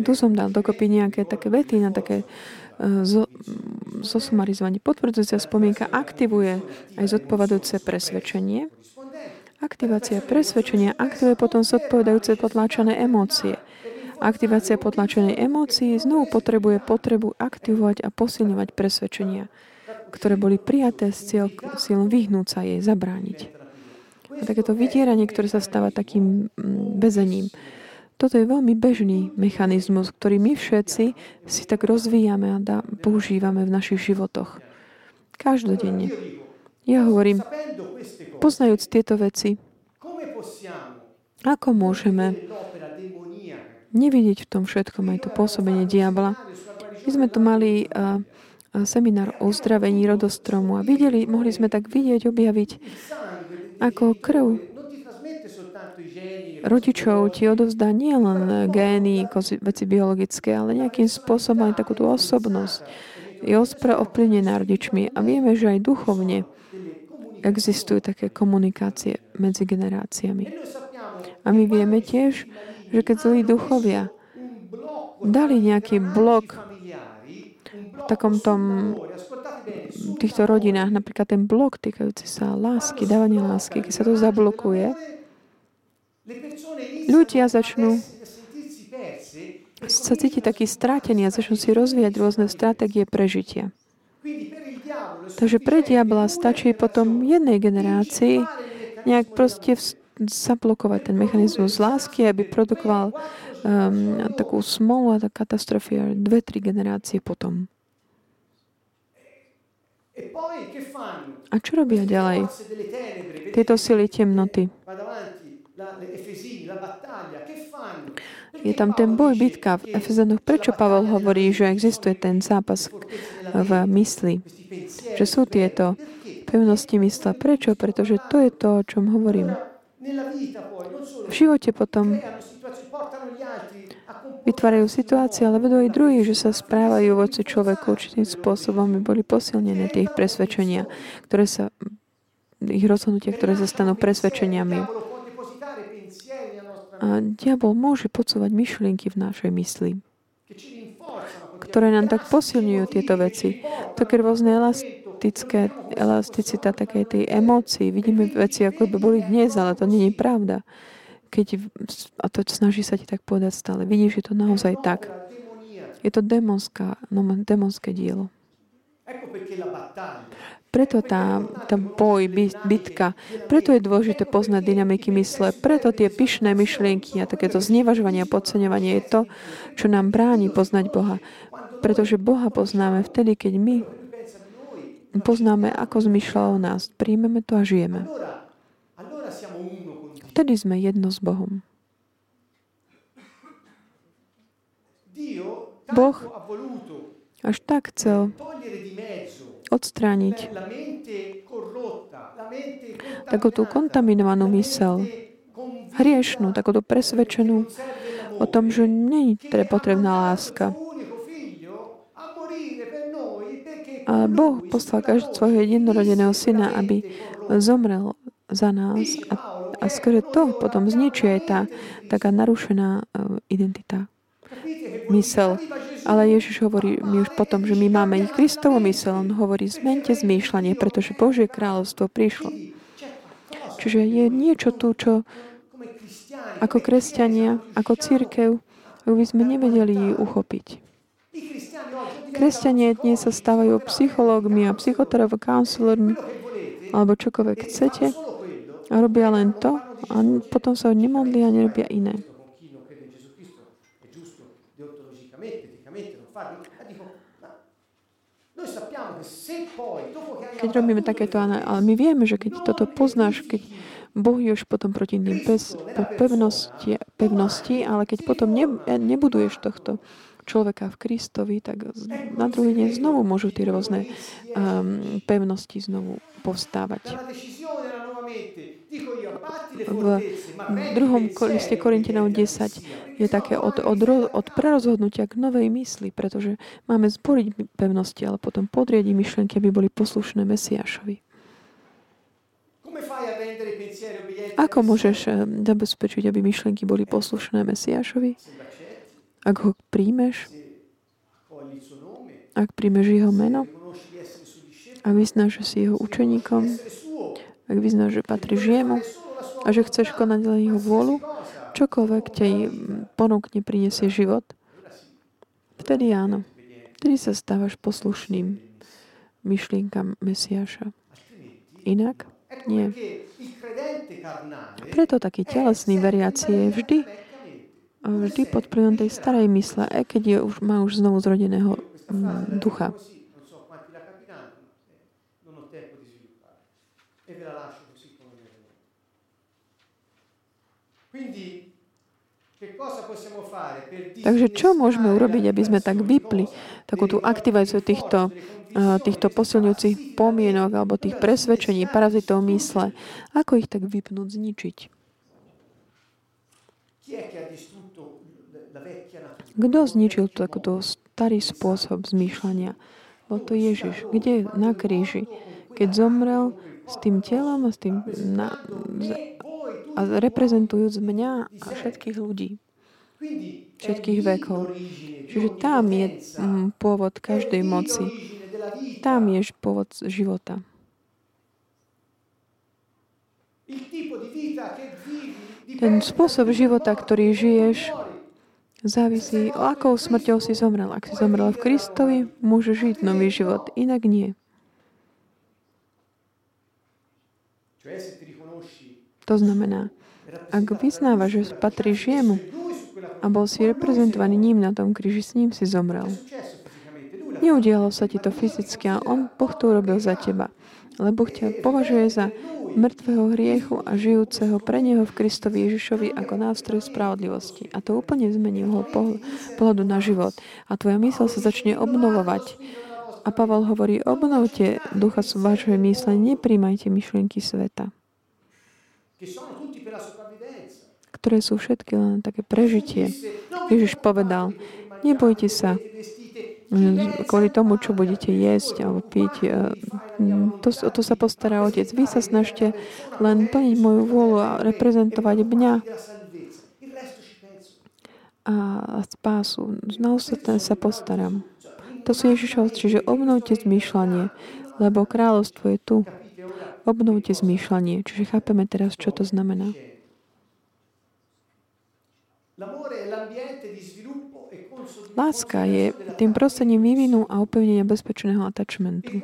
Tu som dal dokopy nejaké také vety na také zo, zosumarizovanie. Potvrdzujúca spomienka aktivuje aj zodpovedujúce presvedčenie Aktivácia presvedčenia aktivuje potom zodpovedajúce potláčané emócie. Aktivácia potlačenej emócií znovu potrebuje potrebu aktivovať a posilňovať presvedčenia, ktoré boli prijaté s cieľom vyhnúť sa jej, zabrániť. A takéto vydieranie, ktoré sa stáva takým bezením. Mm, Toto je veľmi bežný mechanizmus, ktorý my všetci si tak rozvíjame a používame v našich životoch. Každodenne. Ja hovorím, poznajúc tieto veci, ako môžeme nevidieť v tom všetkom aj to pôsobenie diabla. My sme tu mali uh, seminár o uzdravení rodostromu a videli, mohli sme tak vidieť, objaviť, ako krv rodičov ti odovzdá nielen gény, veci biologické, ale nejakým spôsobom aj takúto osobnosť. Je ovplyvnená rodičmi. A vieme, že aj duchovne existujú také komunikácie medzi generáciami. A my vieme tiež, že keď zlí duchovia dali nejaký blok v takom tom v týchto rodinách, napríklad ten blok týkajúci sa lásky, dávania lásky, keď sa to zablokuje, ľudia začnú sa cítiť taký strátený a začnú si rozvíjať rôzne stratégie prežitia. Takže pre diabla stačí potom jednej generácii nejak proste zablokovať ten mechanizmus lásky, aby produkoval um, takú smolu a katastrofy dve, tri generácie potom. A čo robia ďalej? Tieto sily temnoty. Je tam ten boj, bitka v Efezanoch. Prečo Pavel hovorí, že existuje ten zápas v mysli? Že sú tieto pevnosti mysle. Prečo? Pretože to je to, o čom hovorím. V živote potom vytvárajú situácie, ale vedú aj druhých, že sa správajú voci človeku určitým spôsobom, aby boli posilnené tie ich presvedčenia, ktoré sa, ich rozhodnutia, ktoré sa stanú presvedčeniami. Diabol môže podsúvať myšlienky v našej mysli, ktoré nám tak posilňujú tieto veci. Také rôzne elastické, elasticita takej tej emócii. Vidíme veci, ako by boli dnes, ale to nie je pravda. Keď, a to snaží sa ti tak povedať stále. Vidíš, je to naozaj tak. Je to demonská, no, demonské dielo. Preto tá, tá boj, bitka, preto je dôležité poznať dynamiky mysle, preto tie pyšné myšlienky a takéto znevažovanie a podceňovanie je to, čo nám bráni poznať Boha. Pretože Boha poznáme vtedy, keď my poznáme, ako zmyšľa o nás. Príjmeme to a žijeme. Vtedy sme jedno s Bohom. Boh až tak chcel odstrániť takú tú kontaminovanú mysel, hriešnú, takúto presvedčenú o tom, že nie je potrebná láska. A Boh poslal každý svojho jednorodeného syna, aby zomrel za nás. A, a skôr to potom zničí aj tá taká narušená uh, identita, mysel. Ale Ježiš hovorí mi už potom, že my máme ich Kristovo mysel. On hovorí, zmente zmýšľanie, pretože Božie kráľovstvo prišlo. Čiže je niečo tu, čo ako kresťania, ako církev, by sme nevedeli uchopiť. Kresťania dnes sa stávajú psychológmi a psychoterapeutmi, alebo čokoľvek chcete a robia len to a potom sa nemodlia a nerobia iné. Keď robíme takéto, ale my vieme, že keď toto poznáš, keď bojuješ potom proti tým pevnosti, pevnosti, ale keď potom ne, nebuduješ tohto, človeka v Kristovi, tak na druhý deň znovu môžu tie rôzne um, pevnosti znovu povstávať. V druhom liste Korintinov 10 je také od, od, od prerozhodnutia k novej mysli, pretože máme zboriť pevnosti, ale potom podriadiť myšlenky, aby boli poslušné Mesiášovi. Ako môžeš eh, zabezpečiť, aby myšlenky boli poslušné Mesiášovi? Ak ho príjmeš, ak príjmeš jeho meno, ak vyznáš, že si jeho učeníkom, ak vyznáš, že patríš jemu a že chceš konať len jeho vôľu, čokoľvek ťa ponúkne, prinesie život, vtedy áno. Vtedy sa stávaš poslušným myšlienkam Mesiáša. Inak nie. Preto taký telesný veriaci je vždy vždy pod vplyvom tej starej mysle, aj keď je už, má už znovu zrodeného mm, ducha. Takže čo môžeme urobiť, aby sme tak vypli takú tú aktiváciu týchto, týchto posilňujúcich pomienok alebo tých presvedčení, parazitov mysle? Ako ich tak vypnúť, zničiť? Kto zničil takúto starý spôsob zmýšľania? Bol to Ježiš. Kde? Na kríži. Keď zomrel s tým telom a s tým na, a reprezentujúc mňa a všetkých ľudí. Všetkých vekov. Čiže tam je mm, pôvod každej moci. Tam je pôvod života. Ten spôsob života, ktorý žiješ, závisí, o akou smrťou si zomrel. Ak si zomrel v Kristovi, môže žiť nový život, inak nie. To znamená, ak vyznáva, že patríš jemu a bol si reprezentovaný ním na tom kríži, s ním si zomrel. Neudialo sa ti to fyzicky a on Boh to urobil za teba, lebo ťa považuje za mŕtvého hriechu a žijúceho pre Neho v Kristovi Ježišovi ako nástroj spravodlivosti. A to úplne zmení ho pohľadu na život. A tvoja mysl sa začne obnovovať. A Pavel hovorí, obnovte ducha vášho mysle, nepríjmajte myšlienky sveta, ktoré sú všetky len také prežitie. Ježiš povedal, nebojte sa, kvôli tomu, čo budete jesť alebo piť. E, to, to sa postará Otec. Vy sa snažte len plniť moju vôľu a reprezentovať mňa a spásu. Ten sa postaram. To sú Ježišov, čiže obnovte zmýšľanie, lebo kráľovstvo je tu. Obnovte zmýšľanie. Čiže chápeme teraz, čo to znamená. Láska je tým prostredím vývinu a upevnenia bezpečného attachmentu.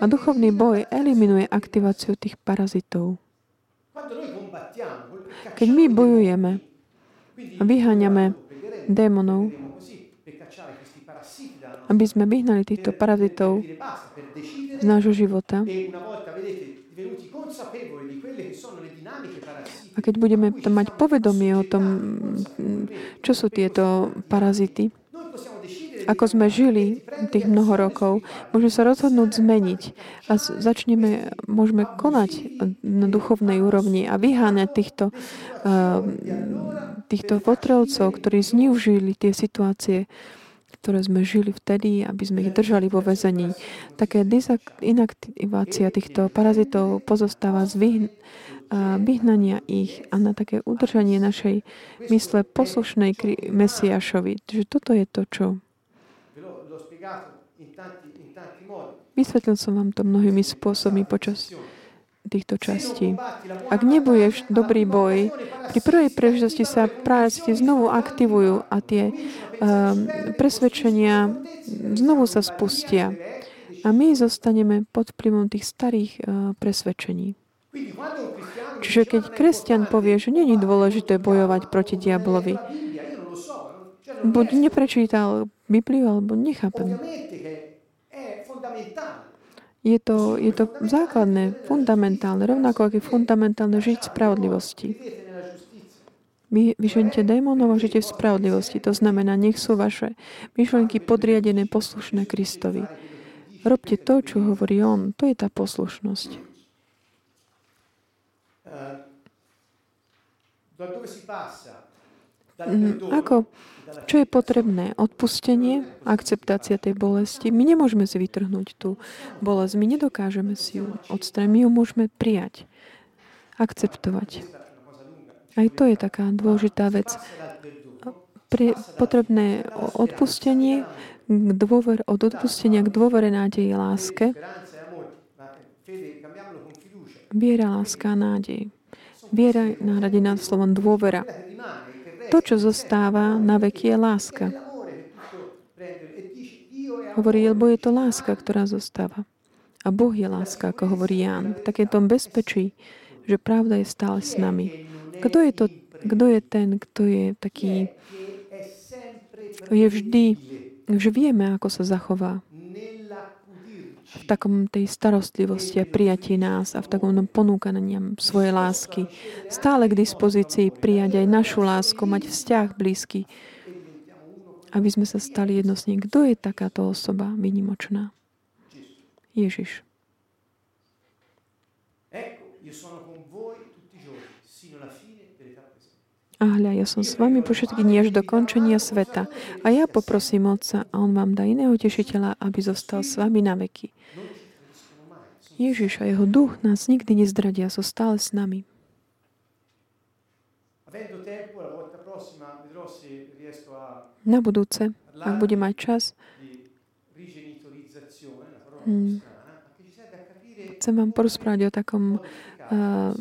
A duchovný boj eliminuje aktiváciu tých parazitov. Keď my bojujeme vyháňame démonov, aby sme vyhnali týchto parazitov z nášho života, a keď budeme mať povedomie o tom, čo sú tieto parazity, ako sme žili tých mnoho rokov, môžeme sa rozhodnúť zmeniť a začneme, môžeme konať na duchovnej úrovni a vyháňať týchto, týchto potrelcov, ktorí zneužili tie situácie, ktoré sme žili vtedy, aby sme ich držali vo väzení. Také inaktivácia týchto parazitov pozostáva z vyhnania ich a na také udržanie našej mysle poslušnej Mesiašovi. Takže toto je to, čo... Vysvetlil som vám to mnohými spôsobmi počas týchto častí. Ak nebudeš dobrý boj, pri prvej príležitosti sa práve znovu aktivujú a tie um, presvedčenia znovu sa spustia. A my zostaneme pod vplyvom tých starých uh, presvedčení. Čiže keď kresťan povie, že není dôležité bojovať proti diablovi, buď neprečítal Bibliu, alebo nechápem. Je to, je to základné, fundamentálne, rovnako ako je fundamentálne žiť v spravodlivosti. Vy vyženite démonov a žite v spravodlivosti. To znamená, nech sú vaše myšlenky podriadené, poslušné Kristovi. Robte to, čo hovorí On. To je tá poslušnosť. Mm, ako, čo je potrebné? Odpustenie, akceptácia tej bolesti. My nemôžeme si vytrhnúť tú bolesť. My nedokážeme si ju odstrániť. My ju môžeme prijať, akceptovať. Aj to je taká dôležitá vec. Pri, potrebné odpustenie, k dôver, od odpustenia k dôvere, nádeji, láske. Viera, láska, nádej. Viera nahradená slovom dôvera. To, čo zostáva na veky, je láska. Hovorí, lebo je to láska, ktorá zostáva. A Boh je láska, ako hovorí Ján. V takéto bezpečí, že pravda je stále s nami. Kto je, to, kto je ten, kto je taký, je vždy, že vieme, ako sa zachová v takom tej starostlivosti a prijatí nás a v takom ponúkaní svojej lásky. Stále k dispozícii prijať aj našu lásku, mať vzťah blízky, aby sme sa stali jedno s ním. Kto je takáto osoba vynimočná? Ježiš. A hľa, ja som s vami po všetky až do končenia sveta. A ja poprosím Otca, a On vám dá iného tešiteľa, aby zostal s vami na veky. Ježiš a jeho duch nás nikdy nezdradia, sú stále s nami. Na budúce, ak bude mať čas, hmm, chcem vám porozprávať o takom uh,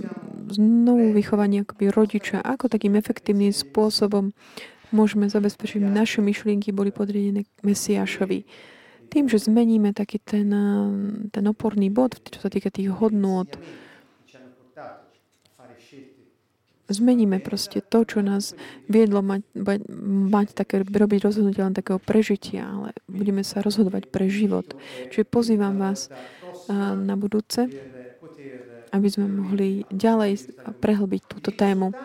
znovu vychovanie akoby rodiča, ako takým efektívnym spôsobom môžeme zabezpečiť, aby naše myšlienky boli podriadené Mesiášovi. Tým, že zmeníme taký ten, ten oporný bod, čo sa týka tých hodnôt, zmeníme proste to, čo nás viedlo mať, mať, mať také, robiť rozhodnutie len takého prežitia, ale budeme sa rozhodovať pre život. Čiže pozývam vás na budúce aby sme mohli ďalej prehlbiť túto tému.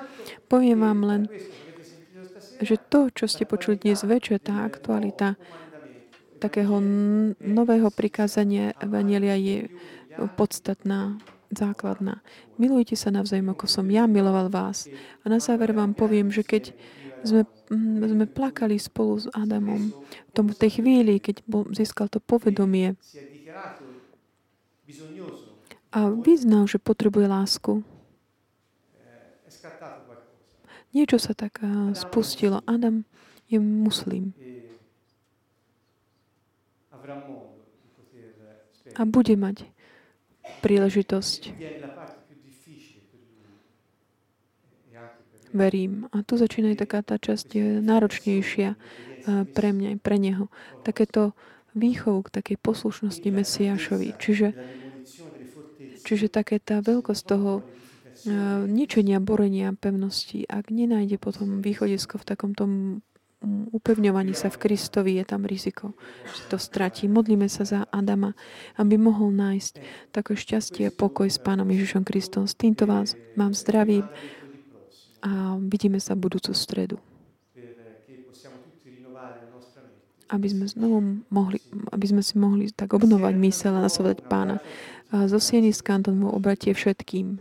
Poviem vám len, že to, čo ste počuli dnes večer, tá aktualita takého nového prikázania Evangelia je podstatná, základná. Milujte sa navzájom, ako som ja miloval vás. A na záver vám poviem, že keď sme, sme plakali spolu s Adamom v tom, tej chvíli, keď bol, získal to povedomie, a vyznal, že potrebuje lásku. Niečo sa tak spustilo. Adam je muslim. A bude mať príležitosť. Verím. A tu začína aj taká tá časť náročnejšia pre mňa, pre neho. Takéto výchov k takej poslušnosti Mesiášovi. Čiže Čiže také tá veľkosť toho uh, ničenia, borenia pevnosti, ak nenájde potom východisko v takom tom upevňovaní sa v Kristovi, je tam riziko, že to stratí. Modlíme sa za Adama, aby mohol nájsť také šťastie a pokoj s Pánom Ježišom Kristom. S týmto vás mám zdraví a vidíme sa budúcu stredu. Aby sme znovu mohli, aby sme si mohli tak obnovať mysel a nasledovať Pána zo sieny z kanton mu obratie všetkým.